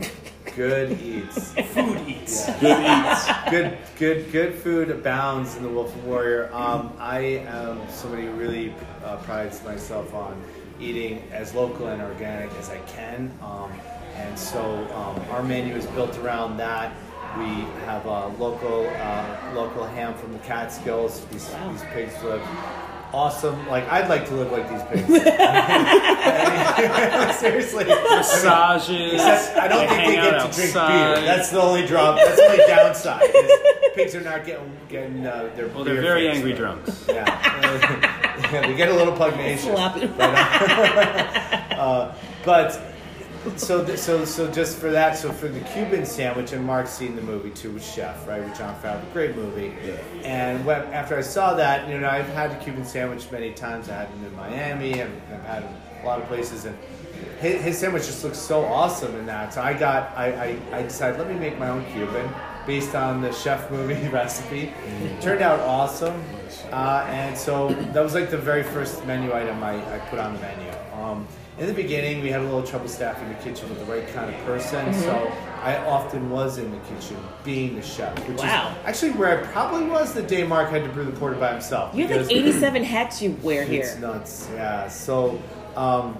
[SPEAKER 4] Good eats.
[SPEAKER 3] Food eats.
[SPEAKER 2] Good eats.
[SPEAKER 4] good, good, good food abounds in the Wolf and Warrior. Um, I am somebody who really uh, prides myself on eating as local and organic as I can, um, and so um, our menu is built around that. We have a local, uh, local ham from the Catskills. These,
[SPEAKER 1] Wow.
[SPEAKER 4] these pigs live awesome. Like I'd like to live like these pigs. Seriously.
[SPEAKER 3] Massages.
[SPEAKER 4] Except I don't
[SPEAKER 3] they
[SPEAKER 4] think they get to drink beer. That's the only drop. That's the only downside. Pigs are not getting getting uh, their.
[SPEAKER 3] well, they're very
[SPEAKER 4] fixed,
[SPEAKER 3] angry
[SPEAKER 4] but-
[SPEAKER 3] drunks.
[SPEAKER 4] Yeah, yeah, they get a little pugnacious.
[SPEAKER 1] Sloppy.
[SPEAKER 4] Uh, but so th- so so just for that, so for the Cuban sandwich, and Mark's seen the movie too with Chef, right? With Jon Favreau, great movie.
[SPEAKER 2] Yeah.
[SPEAKER 4] And when, after I saw that, you know, I've had the Cuban sandwich many times. I had it in Miami, and I've had a lot of places, and his, his sandwich just looks so awesome in that. So I got, I, I, I decided let me make my own Cuban based on the Chef movie recipe. Turned out awesome, uh, and so that was like the very first menu item I, I put on the menu. Um, in the beginning, we had a little trouble staffing the kitchen with the right kind of person, so I often was in the kitchen being the chef, which
[SPEAKER 1] Wow.
[SPEAKER 4] is actually where I probably was the day Mark had to brew the porter by himself.
[SPEAKER 1] You have like 87 hats you wear
[SPEAKER 4] it's
[SPEAKER 1] here.
[SPEAKER 4] nuts. Yeah. So, um,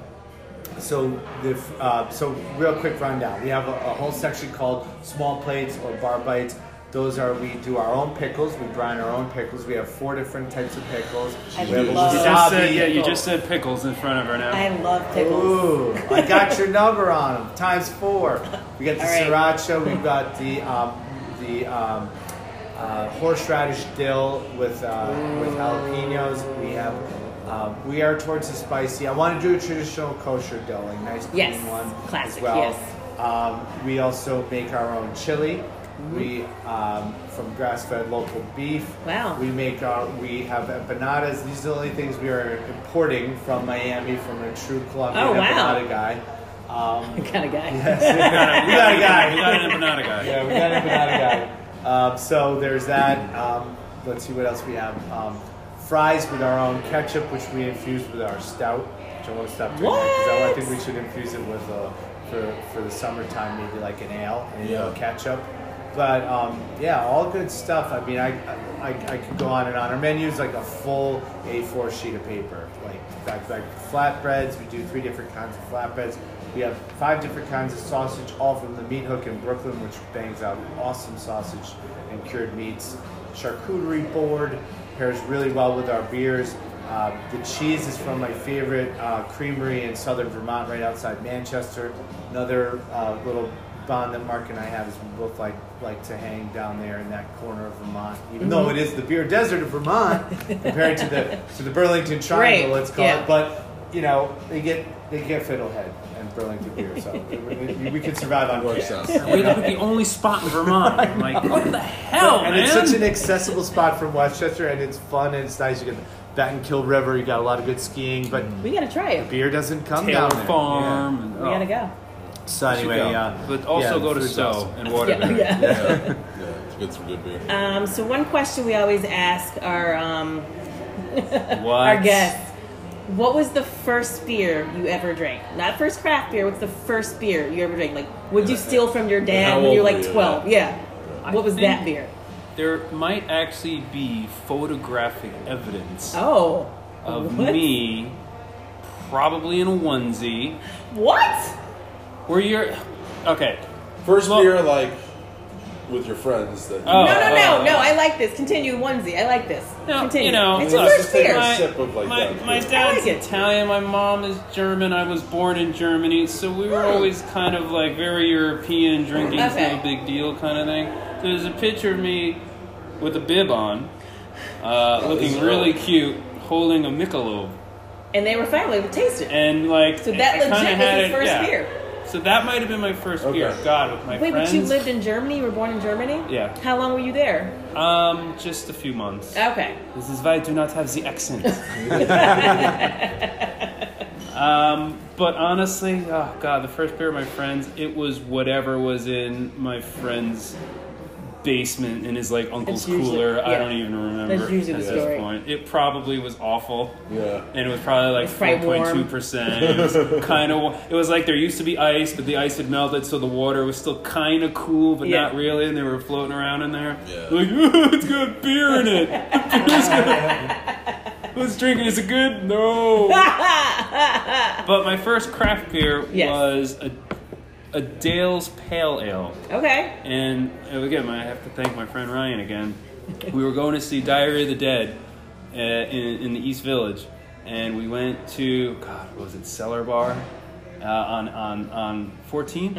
[SPEAKER 4] so the uh, so real quick rundown. We have a, a whole section called small plates or bar bites. Those are we do our own pickles. We brine our own pickles. We have four different types of pickles.
[SPEAKER 1] I
[SPEAKER 4] we have
[SPEAKER 1] love-
[SPEAKER 3] You just said,
[SPEAKER 4] wasabi
[SPEAKER 3] yeah, you just said pickles in front of her now.
[SPEAKER 1] I love pickles.
[SPEAKER 4] Ooh, I got your number on them. Times four. We got the
[SPEAKER 1] All right.
[SPEAKER 4] sriracha. We've got the um, the um, uh, horseradish dill with uh, with jalapenos. We have. Um, we are towards the spicy. I want to do a traditional kosher dill, like nice clean
[SPEAKER 1] Yes,
[SPEAKER 4] one
[SPEAKER 1] classic,
[SPEAKER 4] as well.
[SPEAKER 1] yes.
[SPEAKER 4] Um, we also make our own chili.
[SPEAKER 1] Mm-hmm.
[SPEAKER 4] We um, from grass-fed local beef.
[SPEAKER 1] Wow.
[SPEAKER 4] We make our. We have empanadas. These are the only things we are importing from Miami from a true Colombian
[SPEAKER 1] Oh, wow.
[SPEAKER 4] empanada guy. Um,
[SPEAKER 1] kind of guy.
[SPEAKER 4] Yes, we got a guy.
[SPEAKER 3] We got an empanada guy.
[SPEAKER 4] Yeah, we got an empanada guy. Um, so there's that. Um, let's see what else we have. Um, fries with our own ketchup, which we infused with our stout. Which I want to stop doing because I think we should infuse it with uh, for for the summertime, maybe like an ale and
[SPEAKER 2] Yeah.
[SPEAKER 4] uh, ketchup. But um, yeah, all good stuff. I mean, I, I I could go on and on. Our menu is like a full A4 sheet of paper. Like back like flatbreads, we do three different kinds of flatbreads. We have five different kinds of sausage, all from the Meat Hook in Brooklyn, which bangs out awesome sausage and cured meats. Charcuterie board pairs really well with our beers. Uh, the cheese is from my favorite uh, creamery in southern Vermont, right outside Manchester. Another uh, little bond that Mark and I have is we both like like to hang down there in that corner of Vermont, even though
[SPEAKER 1] Mm-hmm.
[SPEAKER 4] it is the beer desert of Vermont compared to the to the Burlington Triangle,
[SPEAKER 1] Right,
[SPEAKER 4] let's call
[SPEAKER 1] yeah.
[SPEAKER 4] it. But you know, they get they get Fiddlehead and Burlington beer, so we, we can survive on
[SPEAKER 2] Works
[SPEAKER 4] cans.
[SPEAKER 2] out.
[SPEAKER 3] We live the only spot in Vermont. I'm like, what the hell,
[SPEAKER 4] and
[SPEAKER 3] man?
[SPEAKER 4] it's such an accessible spot from Westchester, and it's fun and it's nice. You get the Battenkill River, you got a lot of good skiing, but
[SPEAKER 1] We gotta try it.
[SPEAKER 4] beer doesn't come
[SPEAKER 3] Taylor
[SPEAKER 4] down there.
[SPEAKER 3] Farm. and-
[SPEAKER 1] We gotta go.
[SPEAKER 4] So anyway, yeah.
[SPEAKER 3] but also
[SPEAKER 4] yeah,
[SPEAKER 3] go to So
[SPEAKER 4] awesome.
[SPEAKER 3] and
[SPEAKER 1] Yeah,
[SPEAKER 3] Waterbury.
[SPEAKER 1] yeah.
[SPEAKER 2] Yeah, yeah, it's good some good beer.
[SPEAKER 1] Um, so one question we always ask our um,
[SPEAKER 3] What?
[SPEAKER 1] our guests: What was the first beer you ever drank? Not first craft beer. What's the first beer you ever drank? Like, would you steal from your dad when you were
[SPEAKER 2] old
[SPEAKER 1] like twelve? Yeah.
[SPEAKER 3] I
[SPEAKER 1] What was that beer?
[SPEAKER 3] There might actually be photographic evidence
[SPEAKER 1] Oh.
[SPEAKER 3] of
[SPEAKER 1] what?
[SPEAKER 3] me, probably in a onesie,
[SPEAKER 1] What?
[SPEAKER 3] Where you're. Okay.
[SPEAKER 2] First
[SPEAKER 3] Well-
[SPEAKER 2] beer, like with your friends. That
[SPEAKER 3] Oh.
[SPEAKER 1] no, no, no,
[SPEAKER 3] uh,
[SPEAKER 1] no. I like this. Continue onesie. I like this.
[SPEAKER 3] No,
[SPEAKER 1] Continue.
[SPEAKER 3] you know,
[SPEAKER 1] it's your
[SPEAKER 3] look,
[SPEAKER 1] first
[SPEAKER 2] just take
[SPEAKER 1] beer.
[SPEAKER 3] My,
[SPEAKER 2] sip of, like,
[SPEAKER 3] my,
[SPEAKER 2] that.
[SPEAKER 3] my
[SPEAKER 2] I
[SPEAKER 3] dad's
[SPEAKER 1] like it.
[SPEAKER 3] Italian, my mom is German. I was born in Germany, so we were
[SPEAKER 1] Oh.
[SPEAKER 3] always kind of like very European, drinking
[SPEAKER 1] Okay.
[SPEAKER 3] no big deal kind of thing. There's a picture of me with a bib on, uh, looking
[SPEAKER 2] is
[SPEAKER 3] really
[SPEAKER 2] right.
[SPEAKER 3] cute, holding a Michelob,
[SPEAKER 1] and they were finally able to taste it.
[SPEAKER 3] and like
[SPEAKER 1] So that
[SPEAKER 3] I kinda
[SPEAKER 1] legit was
[SPEAKER 3] had it-
[SPEAKER 1] first
[SPEAKER 3] yeah.
[SPEAKER 1] beer.
[SPEAKER 3] So that might have been my first
[SPEAKER 2] Okay.
[SPEAKER 3] beer. God, with my friends.
[SPEAKER 1] Wait,
[SPEAKER 3] friends.
[SPEAKER 1] but you lived in Germany? You were born in Germany?
[SPEAKER 3] Yeah.
[SPEAKER 1] How long were you there?
[SPEAKER 3] Um, just a few months.
[SPEAKER 1] Okay.
[SPEAKER 3] This is why I do not have the accent. um, but honestly, oh god, the first beer of my friends, it was whatever was in my friend's basement in his like uncle's
[SPEAKER 1] usually-
[SPEAKER 3] cooler. I don't even remember
[SPEAKER 1] That's usually
[SPEAKER 3] at
[SPEAKER 1] the
[SPEAKER 3] this
[SPEAKER 1] story.
[SPEAKER 3] point. It probably was awful.
[SPEAKER 2] Yeah.
[SPEAKER 3] And it was probably like
[SPEAKER 1] It's probably
[SPEAKER 3] four
[SPEAKER 1] warm.
[SPEAKER 3] point two percent. It was kind of. It was like there used to be ice, but the ice had melted, so the water was still kind of cool, but
[SPEAKER 1] Yeah.
[SPEAKER 3] not really. And they were floating around in there.
[SPEAKER 2] Yeah.
[SPEAKER 3] Like, it's got beer in it. The beer's got- Who's drinking? Is it good? No. but my first craft beer
[SPEAKER 1] Yes.
[SPEAKER 3] was a, a Dale's Pale Ale.
[SPEAKER 1] Okay.
[SPEAKER 3] And uh, again, I have to thank my friend Ryan again. We were going to see Diary of the Dead uh, in, in the East Village, and we went to God, what was it Cellar Bar uh, on on on 14,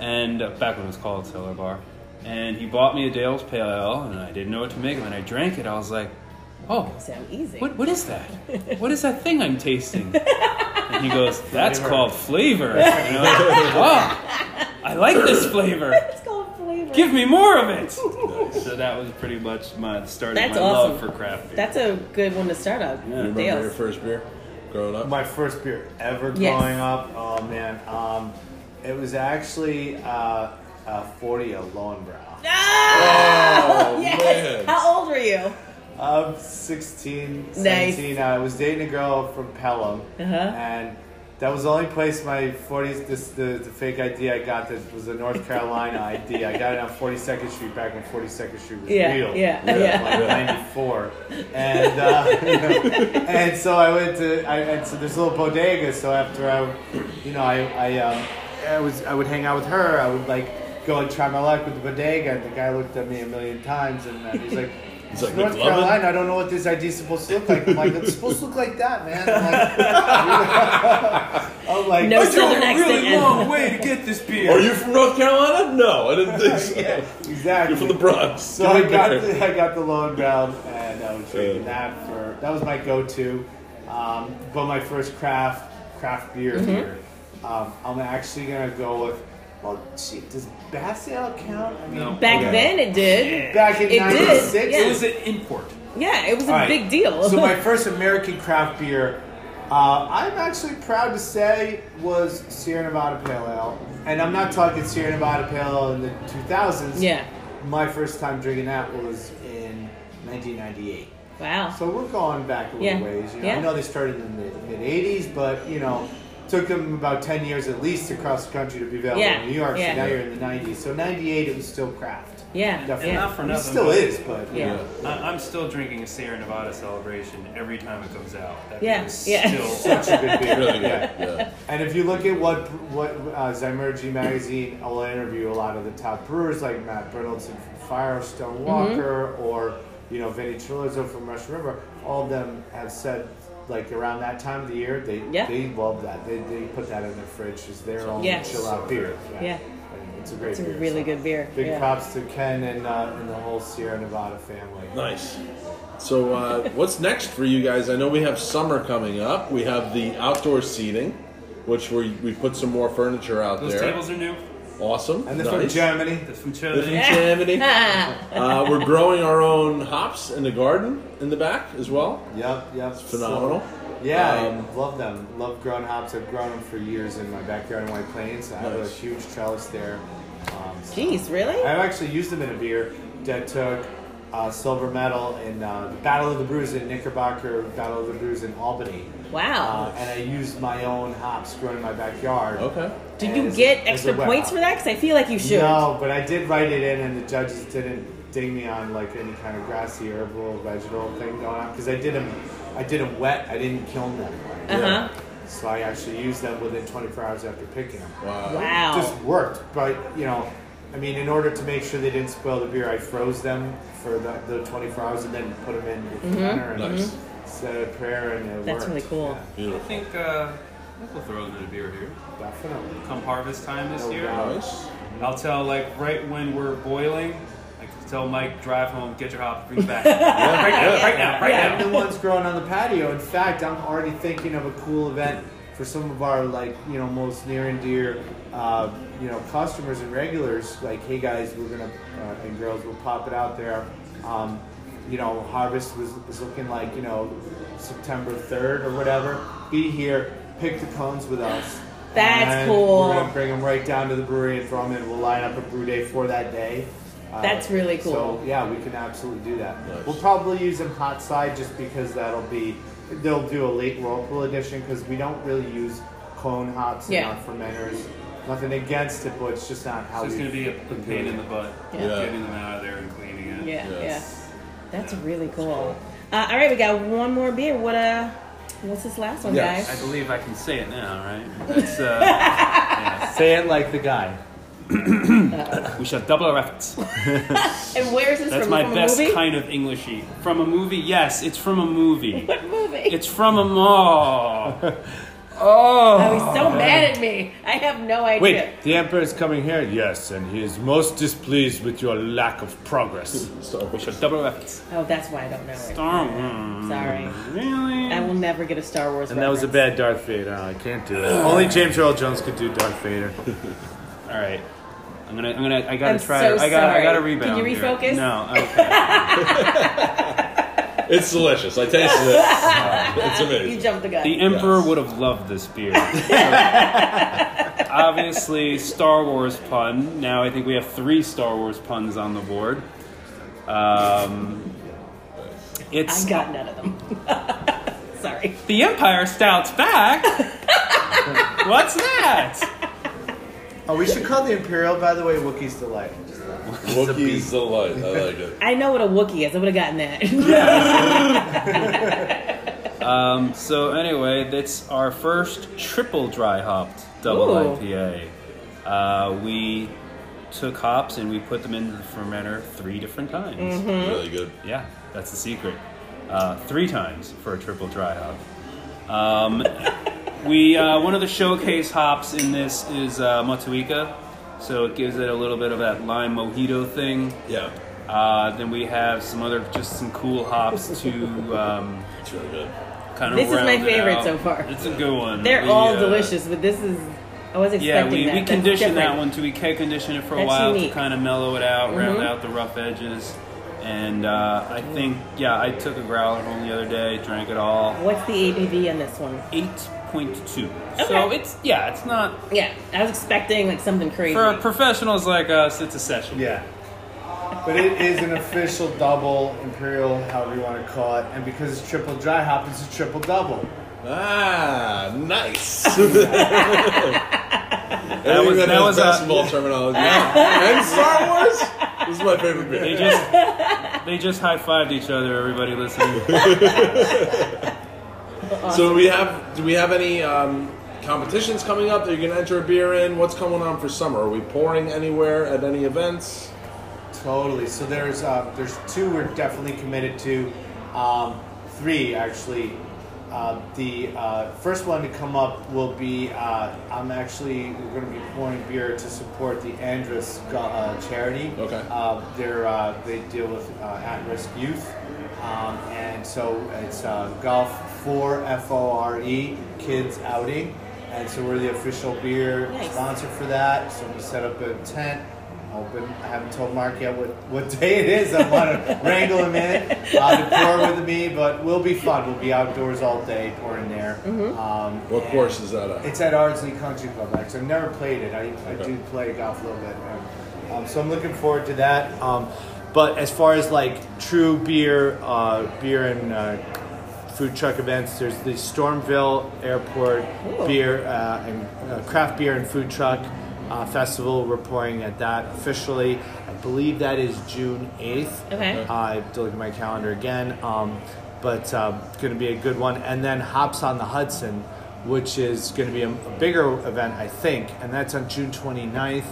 [SPEAKER 3] and uh, back when it was called Cellar Bar. And he bought me a Dale's Pale Ale, and I didn't know what to make of it. And I drank it. I was like, "Oh,
[SPEAKER 1] Sound easy.
[SPEAKER 3] what what is that? What is that thing I'm tasting?" And he goes, "That's called flavor." And I was like, "Oh, I like this flavor."
[SPEAKER 1] It's called flavor.
[SPEAKER 3] Give me more of it. So that was pretty much my start of
[SPEAKER 1] That's
[SPEAKER 3] my
[SPEAKER 1] awesome.
[SPEAKER 3] love for craft beer.
[SPEAKER 1] That's a good one to start on.
[SPEAKER 2] You remember
[SPEAKER 1] Dale's.
[SPEAKER 2] your first beer growing up?
[SPEAKER 4] My first beer ever
[SPEAKER 1] Yes.
[SPEAKER 4] growing up. Oh man, um, it was actually uh, uh, 40 a Löwenbräu.
[SPEAKER 1] Ah!
[SPEAKER 2] Oh,
[SPEAKER 1] yes.
[SPEAKER 2] man.
[SPEAKER 1] How old were you?
[SPEAKER 4] I'm 16,
[SPEAKER 1] Nice.
[SPEAKER 4] 17. I was dating a girl from Pelham,
[SPEAKER 1] Uh-huh.
[SPEAKER 4] and that was the only place my 40s, this, the, the fake ID I got that was a North Carolina ID. I got it on 42nd Street back when 42nd Street was
[SPEAKER 1] Yeah,
[SPEAKER 4] real.
[SPEAKER 1] yeah, yeah.
[SPEAKER 4] Like 94. And, uh, and so I went to, I, and so there's a little bodega, so after I, you know, I, I, um, I was, I would hang out with her, I would like go and try my luck with the bodega, and the guy looked at me a million times, and uh, he's like,
[SPEAKER 2] He's like,
[SPEAKER 4] North
[SPEAKER 2] "McLovin?"
[SPEAKER 4] Carolina, I don't know what this ID is supposed to look like. I'm like, it's supposed to look like that, man. I'm like, I'm like
[SPEAKER 1] No
[SPEAKER 3] I drove
[SPEAKER 1] southern
[SPEAKER 3] a really
[SPEAKER 1] accent.
[SPEAKER 3] long way to get this beer.
[SPEAKER 2] Are you from North Carolina? No, I didn't think so.
[SPEAKER 4] yeah, exactly.
[SPEAKER 2] You're from the Bronx.
[SPEAKER 4] So I got
[SPEAKER 2] beer.
[SPEAKER 4] the, I got the low ground, and I was drinking
[SPEAKER 2] Yeah.
[SPEAKER 4] that for that was my go-to. Um, but my first craft craft beer
[SPEAKER 1] Mm-hmm.
[SPEAKER 4] here, um, I'm actually gonna go with. Well, gee, does Bass Ale count? I mean,
[SPEAKER 3] No.
[SPEAKER 1] Back
[SPEAKER 4] okay.
[SPEAKER 1] then it did.
[SPEAKER 4] back in
[SPEAKER 1] It did,
[SPEAKER 4] '96,
[SPEAKER 1] yeah.
[SPEAKER 3] It was an import.
[SPEAKER 1] Yeah, it was a
[SPEAKER 4] All right.
[SPEAKER 1] big deal.
[SPEAKER 4] so my first American craft beer, uh, I'm actually proud to say, was Sierra Nevada Pale Ale, and I'm not talking Sierra Nevada Pale Ale in the 2000s.
[SPEAKER 1] yeah.
[SPEAKER 4] My first time drinking that was in 1998.
[SPEAKER 1] Wow.
[SPEAKER 4] So we're going back a little
[SPEAKER 1] Yeah.
[SPEAKER 4] ways. You know,
[SPEAKER 1] Yeah.
[SPEAKER 4] I know they started in the mid 80s, but you know, took them about 10 years at least to cross the country to be available
[SPEAKER 1] Yeah.
[SPEAKER 4] in New York.
[SPEAKER 1] Yeah.
[SPEAKER 4] So now you're in the 90s. So 98, it was still craft.
[SPEAKER 1] Yeah.
[SPEAKER 4] Definitely.
[SPEAKER 1] Yeah.
[SPEAKER 3] Not for nothing.
[SPEAKER 4] It still
[SPEAKER 3] but
[SPEAKER 4] is, but
[SPEAKER 1] Yeah.
[SPEAKER 3] I- I'm still drinking a Sierra Nevada celebration every time it comes out. That
[SPEAKER 1] Yeah,
[SPEAKER 3] is
[SPEAKER 1] yeah.
[SPEAKER 3] Still,
[SPEAKER 4] such a good beer.
[SPEAKER 2] Really.
[SPEAKER 4] Yeah.
[SPEAKER 2] Yeah.
[SPEAKER 4] And if you look at what what uh, Zymurgy magazine will interview a lot of the top brewers like Matt Brynildson from Firestone
[SPEAKER 1] Mm-hmm.
[SPEAKER 4] Walker or you know Vinnie Cilurzo from Russian River, all of them have said like around that time of the year they
[SPEAKER 1] Yeah.
[SPEAKER 4] they love that they, they put that in their fridge as their own
[SPEAKER 1] Yeah.
[SPEAKER 4] chill out beer.
[SPEAKER 1] Yeah.
[SPEAKER 4] And it's a great
[SPEAKER 1] It's a
[SPEAKER 4] beer.
[SPEAKER 1] really
[SPEAKER 4] so
[SPEAKER 1] good beer.
[SPEAKER 4] Big
[SPEAKER 1] yeah.
[SPEAKER 4] props to Ken and uh, and the whole Sierra Nevada family.
[SPEAKER 2] Nice. So, uh, what's next for you guys? I know we have summer coming up. We have the outdoor seating, which we we put some more furniture out
[SPEAKER 3] those
[SPEAKER 2] there.
[SPEAKER 3] Those tables are new.
[SPEAKER 2] Awesome.
[SPEAKER 4] And they're from. Germany.
[SPEAKER 3] They're from
[SPEAKER 2] They're from
[SPEAKER 3] Germany.
[SPEAKER 2] Germany. uh, we're growing our own hops in the garden in the back as well.
[SPEAKER 4] Yep, yep.
[SPEAKER 2] phenomenal.
[SPEAKER 4] So, Yeah,
[SPEAKER 2] Um,
[SPEAKER 4] I love them. Love growing hops. I've grown them for years in my backyard in White Plains. I have a huge trellis there. Um, so-
[SPEAKER 1] Jeez, really?
[SPEAKER 4] I've actually used them in a beer that took uh, silver medal in uh, Battle of the Brews in Knickerbocker, Battle of the Brews in Albany.
[SPEAKER 1] Wow.
[SPEAKER 4] Uh, and I used my own hops grown in my backyard.
[SPEAKER 2] Okay.
[SPEAKER 1] Did you get
[SPEAKER 4] a
[SPEAKER 1] extra points
[SPEAKER 4] hop.
[SPEAKER 1] for that? Because I feel like you should.
[SPEAKER 4] No, but I did write it in, and the judges didn't ding me on like any kind of grassy herbal vegetable thing going on because I did them. I did them wet. I didn't kiln them.
[SPEAKER 1] Uh huh.
[SPEAKER 4] So I actually used them within 24 hours after picking them.
[SPEAKER 2] Wow.
[SPEAKER 1] Wow.
[SPEAKER 4] Just worked, but you know, I mean, in order to make sure they didn't spoil the beer, I froze them for the, the 24 hours and then put them in the fermenter and
[SPEAKER 2] Nice.
[SPEAKER 4] said a prayer and it
[SPEAKER 1] Mm-hmm. That's
[SPEAKER 4] worked.
[SPEAKER 1] really cool.
[SPEAKER 3] I
[SPEAKER 2] Beautiful.
[SPEAKER 3] think uh, I think we'll throw in a beer here.
[SPEAKER 4] Yeah, definitely.
[SPEAKER 3] Come harvest time this
[SPEAKER 4] No
[SPEAKER 3] year.
[SPEAKER 4] doubt.
[SPEAKER 2] Nice.
[SPEAKER 3] I'll tell like right when we're boiling. I can tell Mike drive home, get your hop, bring it back. right now, right now, right
[SPEAKER 4] yeah,
[SPEAKER 3] now.
[SPEAKER 4] the ones growing on the patio. In fact, I'm already thinking of a cool event for some of our like you know most near and dear uh, you know customers and regulars. Like, hey guys, we're gonna uh, and girls, we'll pop it out there. Um, you know, harvest was was looking like you know September third or whatever. Be here, pick the cones with us.
[SPEAKER 1] That's
[SPEAKER 4] And
[SPEAKER 1] cool.
[SPEAKER 4] We're gonna bring them right down to the brewery and throw them in. We'll line up a brew day for that day. Uh,
[SPEAKER 1] That's really cool.
[SPEAKER 4] So yeah, we can absolutely do that.
[SPEAKER 2] Nice.
[SPEAKER 4] We'll probably use them hot side just because that'll be they'll do a late whirlpool edition because we don't really use cone hops in our fermenters. Nothing against it, but it's just not how
[SPEAKER 3] It's gonna be a, a pain in the butt.
[SPEAKER 1] Yeah.
[SPEAKER 2] Yeah.
[SPEAKER 3] Getting them out of there and cleaning it.
[SPEAKER 1] Yeah,
[SPEAKER 2] Yes.
[SPEAKER 1] yeah. That's really cool. Uh, all right, we got one more beer. What uh, what's this last one,
[SPEAKER 2] guys?
[SPEAKER 3] I believe I can say it now, right? That's uh, yeah.
[SPEAKER 4] Say it like the guy.
[SPEAKER 3] We shall double our efforts.
[SPEAKER 1] And where is this
[SPEAKER 3] That's
[SPEAKER 1] from?
[SPEAKER 3] my
[SPEAKER 1] from a
[SPEAKER 3] best
[SPEAKER 1] movie?
[SPEAKER 3] kind of Englishy. From a movie? Yes, it's from a movie.
[SPEAKER 1] What movie?
[SPEAKER 3] It's from a mall.
[SPEAKER 1] Oh,
[SPEAKER 3] Oh.
[SPEAKER 1] he's so mad at me. I have no idea.
[SPEAKER 4] Wait, the emperor is coming here. Yes, and he is most displeased with your lack of progress.
[SPEAKER 2] So,
[SPEAKER 3] We shall double our efforts.
[SPEAKER 1] Oh, that's why I don't know it.
[SPEAKER 3] Star Wars.
[SPEAKER 1] Sorry.
[SPEAKER 3] Really?
[SPEAKER 1] I will never get a Star Wars.
[SPEAKER 4] And that was a bad Darth Vader. Oh, I can't do it. Only James Earl Jones could do Darth Vader.
[SPEAKER 3] All right. I'm gonna. I'm gonna. I gotta
[SPEAKER 1] I'm
[SPEAKER 3] try.
[SPEAKER 1] so
[SPEAKER 3] I got. I
[SPEAKER 1] sorry.
[SPEAKER 3] gotta rebound.
[SPEAKER 1] Can
[SPEAKER 3] rebound.
[SPEAKER 1] you
[SPEAKER 3] here.
[SPEAKER 1] refocus?
[SPEAKER 3] No. Okay.
[SPEAKER 2] It's delicious. I tasted it. it's amazing.
[SPEAKER 1] You jumped the gun.
[SPEAKER 3] The Emperor
[SPEAKER 2] Yes.
[SPEAKER 3] would have loved this beer. Obviously, Star Wars pun. Now I think we have three Star Wars puns on the board. Um, it's
[SPEAKER 1] I got none of them. Sorry.
[SPEAKER 3] the Empire Stouts back. What's that?
[SPEAKER 4] Oh, we should call the Imperial, by the way, Wookiee's Delight.
[SPEAKER 2] Wookiee's delight. I like it.
[SPEAKER 1] I know what a Wookiee is. I would have gotten that.
[SPEAKER 3] Um, so anyway, that's our first triple dry hopped double
[SPEAKER 1] Ooh.
[SPEAKER 3] IPA. Uh, we took hops and we put them into the fermenter three different times.
[SPEAKER 1] Mm-hmm.
[SPEAKER 2] Really good.
[SPEAKER 3] Yeah, that's the secret. Uh, three times for a triple dry hop. Um, we uh, one of the showcase hops in this is uh, Motueka, so it gives it a little bit of that lime mojito thing.
[SPEAKER 2] Yeah.
[SPEAKER 3] Uh, then we have some other just some cool hops to um,
[SPEAKER 2] It's really good.
[SPEAKER 3] kind of.
[SPEAKER 1] This is my favorite so far.
[SPEAKER 3] It's a good one.
[SPEAKER 1] They're
[SPEAKER 3] We,
[SPEAKER 1] all
[SPEAKER 3] uh,
[SPEAKER 1] delicious, but this is. I was expecting
[SPEAKER 3] Yeah, we,
[SPEAKER 1] that.
[SPEAKER 3] we
[SPEAKER 1] That's
[SPEAKER 3] conditioned that one too. We K conditioned it for a
[SPEAKER 1] That's
[SPEAKER 3] while
[SPEAKER 1] unique.
[SPEAKER 3] to kind of mellow it out, round
[SPEAKER 1] Mhm.
[SPEAKER 3] out the rough edges. And uh, I think, yeah, I took a growler home the other day, drank it all.
[SPEAKER 1] What's the ABV on this one?
[SPEAKER 3] 8.2.
[SPEAKER 1] Okay.
[SPEAKER 3] So it's, yeah, it's not,
[SPEAKER 1] Yeah, I was expecting like something crazy.
[SPEAKER 3] for professionals like us, it's a session.
[SPEAKER 4] Yeah. But it is an official double imperial, however you want to call it, and because it's triple dry hop, it's a triple double.
[SPEAKER 2] Ah, nice.
[SPEAKER 3] That was-
[SPEAKER 2] that,
[SPEAKER 3] that
[SPEAKER 2] has
[SPEAKER 3] was a-
[SPEAKER 2] basketball terminology. and Star Wars. This is my favorite
[SPEAKER 3] They
[SPEAKER 2] beer.
[SPEAKER 3] just, they just high fived each other, everybody listening.
[SPEAKER 2] So do we have do we have any um, competitions coming up that you can enter a beer in? What's going on for summer? Are we pouring anywhere at any events?
[SPEAKER 4] Totally. So there's uh, there's two we're definitely committed to. Um, three actually. Uh, the uh, first one to come up will be uh, I'm actually we're going to be pouring beer to support the Andrus uh, charity.
[SPEAKER 2] Okay.
[SPEAKER 4] Uh, they're uh, they deal with uh, at-risk youth, um, and so it's uh, Golf for F O R E Kids Outing, and so we're the official beer
[SPEAKER 1] Nice.
[SPEAKER 4] sponsor for that. So we set up a tent hoping. I haven't told Mark yet what, what day it is. I want to wrangle him in uh, to pour with me, but we'll be fun. We'll be outdoors all day pouring there. Um,
[SPEAKER 2] What course is that at?
[SPEAKER 4] it's at Ardsley Country Club. Actually, I've never played it. I, I do play golf a little bit, um, so I'm looking forward to that. Um, but as far as like true beer, uh, beer and uh, food truck events, there's the Stormville Airport
[SPEAKER 1] Ooh.
[SPEAKER 4] beer uh, and uh, craft beer and food truck uh, festival. We're pouring at that officially. I believe that is June 8th.
[SPEAKER 1] Okay.
[SPEAKER 4] Uh, I have to look at my calendar again. Um, but uh, it's going to be a good one. And then Hops on the Hudson, which is going to be a, a bigger event, I think. And that's on June 29th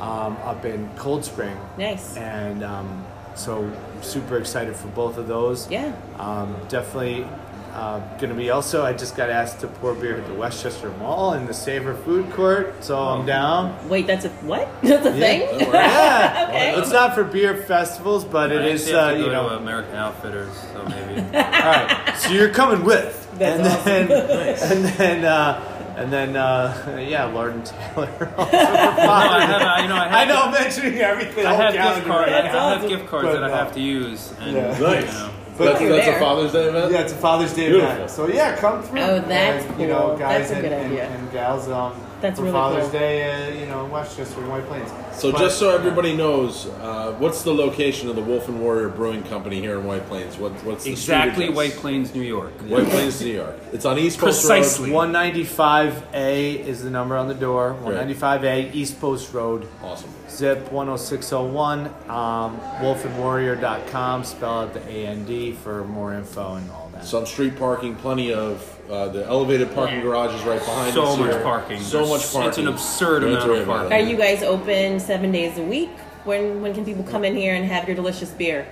[SPEAKER 4] um, up in Cold Spring.
[SPEAKER 1] Nice.
[SPEAKER 4] And um, so super excited for both of those.
[SPEAKER 1] Yeah.
[SPEAKER 4] Um, definitely uh, going to be also, I just got asked to pour beer at the Westchester Mall in the Savor Food Court. So I'm down.
[SPEAKER 1] Wait, that's a what? That's a thing?
[SPEAKER 4] Yeah.
[SPEAKER 1] Okay.
[SPEAKER 4] It's not for beer festivals, but it
[SPEAKER 3] I
[SPEAKER 4] is, uh, you know.
[SPEAKER 3] American Outfitters, so maybe.
[SPEAKER 4] All right, so you're coming with,
[SPEAKER 1] That's
[SPEAKER 4] and
[SPEAKER 1] awesome.
[SPEAKER 4] then, and then, uh, and then, uh, yeah, Lord and Taylor.
[SPEAKER 3] no, I have, I, you know, I have,
[SPEAKER 4] I know I'm mentioning everything.
[SPEAKER 3] I have gift
[SPEAKER 4] calendar
[SPEAKER 3] cards. I
[SPEAKER 1] That's
[SPEAKER 4] now.
[SPEAKER 3] have
[SPEAKER 1] awesome.
[SPEAKER 3] gift cards
[SPEAKER 4] But
[SPEAKER 3] that I have to use. And,
[SPEAKER 4] Yeah.
[SPEAKER 3] you
[SPEAKER 2] Nice.
[SPEAKER 3] know.
[SPEAKER 2] That's, that's a Father's Day event?
[SPEAKER 4] Yeah, it's a Father's Day
[SPEAKER 2] Beautiful.
[SPEAKER 4] event. So yeah, come through.
[SPEAKER 1] Oh, that's
[SPEAKER 4] And, You know, guys
[SPEAKER 1] That's a
[SPEAKER 4] and,
[SPEAKER 1] good
[SPEAKER 4] and,
[SPEAKER 1] idea.
[SPEAKER 4] and gals um,
[SPEAKER 1] That's
[SPEAKER 4] for
[SPEAKER 1] really
[SPEAKER 4] Father's
[SPEAKER 1] cool.
[SPEAKER 4] Day, uh, you know, in Westchester and White Plains.
[SPEAKER 2] So
[SPEAKER 4] But-
[SPEAKER 2] just so everybody knows, uh, what's the location of the Wolf and Warrior Brewing Company here in White Plains? What, what's the
[SPEAKER 3] Exactly? White Plains, New York.
[SPEAKER 2] White Plains, New York. It's on East Post
[SPEAKER 3] Precisely.
[SPEAKER 2] Road.
[SPEAKER 4] 195A is the number on the door. 195A East Post Road.
[SPEAKER 2] Awesome.
[SPEAKER 4] Zip 10601, um, wolfandwarrior.com, spell out the A A-N-D D for more info and all that.
[SPEAKER 2] Some street parking, plenty of uh, the elevated parking
[SPEAKER 1] Yeah.
[SPEAKER 2] is right behind
[SPEAKER 3] So
[SPEAKER 2] us So
[SPEAKER 3] much
[SPEAKER 2] here.
[SPEAKER 3] parking.
[SPEAKER 2] So
[SPEAKER 3] There's-
[SPEAKER 2] much parking.
[SPEAKER 3] it's an absurd amount of parking.
[SPEAKER 1] Are you guys open seven days a week? When when can people come in here and have your delicious beer?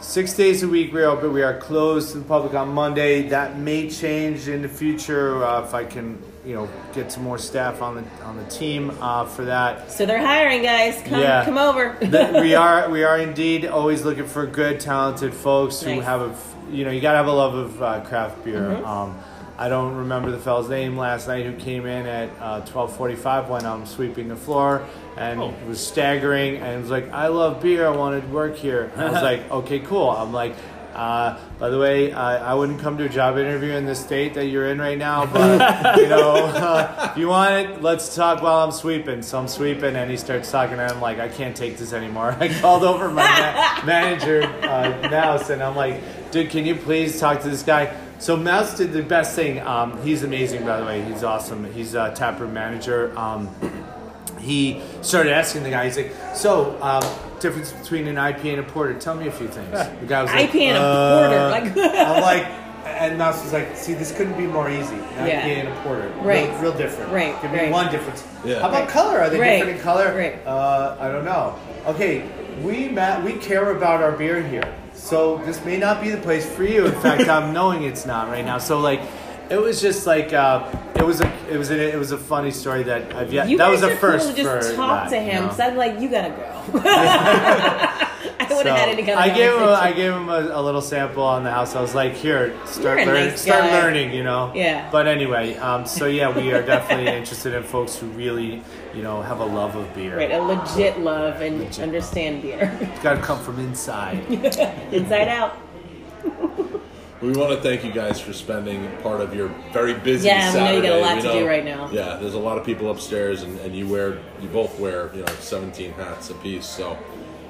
[SPEAKER 4] Six days a week we're open. We are closed to the public on Monday. That may change in the future uh, if I can, you know, get some more staff on the on the team uh, for that.
[SPEAKER 1] So they're hiring guys. Come
[SPEAKER 4] Yeah.
[SPEAKER 1] come over.
[SPEAKER 4] We are we are indeed always looking for good, talented folks who have a, f- you know, you gotta have a love of uh, craft beer. Um, I don't remember the fellow's name last night who came in at uh, twelve forty five when I'm sweeping the floor and
[SPEAKER 3] Oh.
[SPEAKER 4] was staggering and was like, "I love beer. I wanted to work here." I was like, "Okay, cool." I'm like. Uh, by the way, I, I wouldn't come to a job interview in the state that you're in right now, but you know, uh, if you want it, let's talk while I'm sweeping. So I'm sweeping, and he starts talking, and I'm like, I can't take this anymore. I called over my ma- manager, uh, Mouse, and I'm like, dude, can you please talk to this guy? So Mouse did the best thing. Um, he's amazing, by the way. He's awesome. He's a taproom manager. Um, he started asking the guy. He's like, "So, um, difference between an IPA and a porter? Tell me a few things." The guy was like,
[SPEAKER 1] IPA and a
[SPEAKER 4] "Uh,"
[SPEAKER 1] porter, like-
[SPEAKER 4] I'm like, and Mouse was like, "See, this couldn't be more easy. An
[SPEAKER 1] Yeah.
[SPEAKER 4] IPA and a porter,
[SPEAKER 1] Right.
[SPEAKER 4] Real, real different.
[SPEAKER 1] Right,
[SPEAKER 4] Give me
[SPEAKER 1] right.
[SPEAKER 4] one difference.
[SPEAKER 2] Yeah.
[SPEAKER 4] How about color? Are they
[SPEAKER 1] Right.
[SPEAKER 4] different in color?
[SPEAKER 1] Right.
[SPEAKER 4] Uh, I don't know. Okay, we Matt, we care about our beer here, so this may not be the place for you. In fact, I'm knowing it's not right now. So like. It was just like uh, it was a it was a, it was a funny story that I've yet
[SPEAKER 1] You
[SPEAKER 4] that was a first
[SPEAKER 1] cool to just talk
[SPEAKER 4] that,
[SPEAKER 1] to
[SPEAKER 4] you
[SPEAKER 1] him.
[SPEAKER 4] know?
[SPEAKER 1] Because I'm like, you gotta go. I would have
[SPEAKER 4] So,
[SPEAKER 1] had it together.
[SPEAKER 4] I gave him a, I gave him a, a little sample on the house. I was like, "Here, start learning,
[SPEAKER 1] nice
[SPEAKER 4] start learning," you know.
[SPEAKER 1] Yeah.
[SPEAKER 4] But anyway, um, so yeah, we are definitely interested in folks who really, you know, have a love of beer.
[SPEAKER 1] Right, a legit love and understand beer.
[SPEAKER 4] It's got to come from inside.
[SPEAKER 1] Inside out.
[SPEAKER 2] We want to thank you guys for spending part of your very busy
[SPEAKER 1] Yeah, we know you got a lot
[SPEAKER 2] We
[SPEAKER 1] to do right now.
[SPEAKER 2] Yeah, there's a lot of people upstairs, and, and you wear you both wear you know 17 hats apiece. So,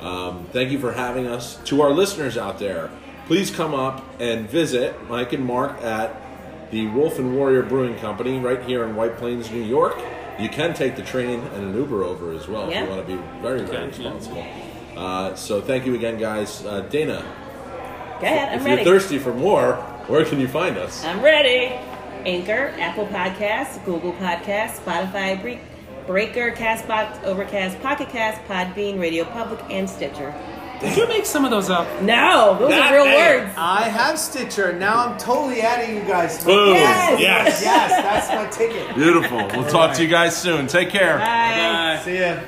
[SPEAKER 2] um, thank you for having us. To our listeners out there, please come up and visit Mike and Mark at the Wolf and Warrior Brewing Company right here in White Plains, New York. You can take the train and an Uber over as well
[SPEAKER 1] Yeah.
[SPEAKER 2] if you want to be very very
[SPEAKER 3] Okay, yeah.
[SPEAKER 2] responsible. Uh, so, thank you again, guys. Uh, Dana,
[SPEAKER 1] Go ahead, I'm
[SPEAKER 2] if
[SPEAKER 1] ready.
[SPEAKER 2] you're thirsty for more, where can you find us?
[SPEAKER 1] I'm ready. Anchor, Apple Podcasts, Google Podcasts, Spotify, Bre- Breaker, Castbox, Overcast, Pocket Cast, Podbean, Radio Public, and Stitcher.
[SPEAKER 3] Did you make some of those up?
[SPEAKER 1] No, those
[SPEAKER 2] That
[SPEAKER 1] are real
[SPEAKER 2] man.
[SPEAKER 1] words.
[SPEAKER 4] I have Stitcher. Now I'm totally adding you guys.
[SPEAKER 2] Boom.
[SPEAKER 1] Yes.
[SPEAKER 2] Yes.
[SPEAKER 4] Yes, that's my ticket.
[SPEAKER 2] Beautiful. We'll talk to you guys soon. Take care.
[SPEAKER 1] Bye.
[SPEAKER 3] Bye.
[SPEAKER 4] See ya.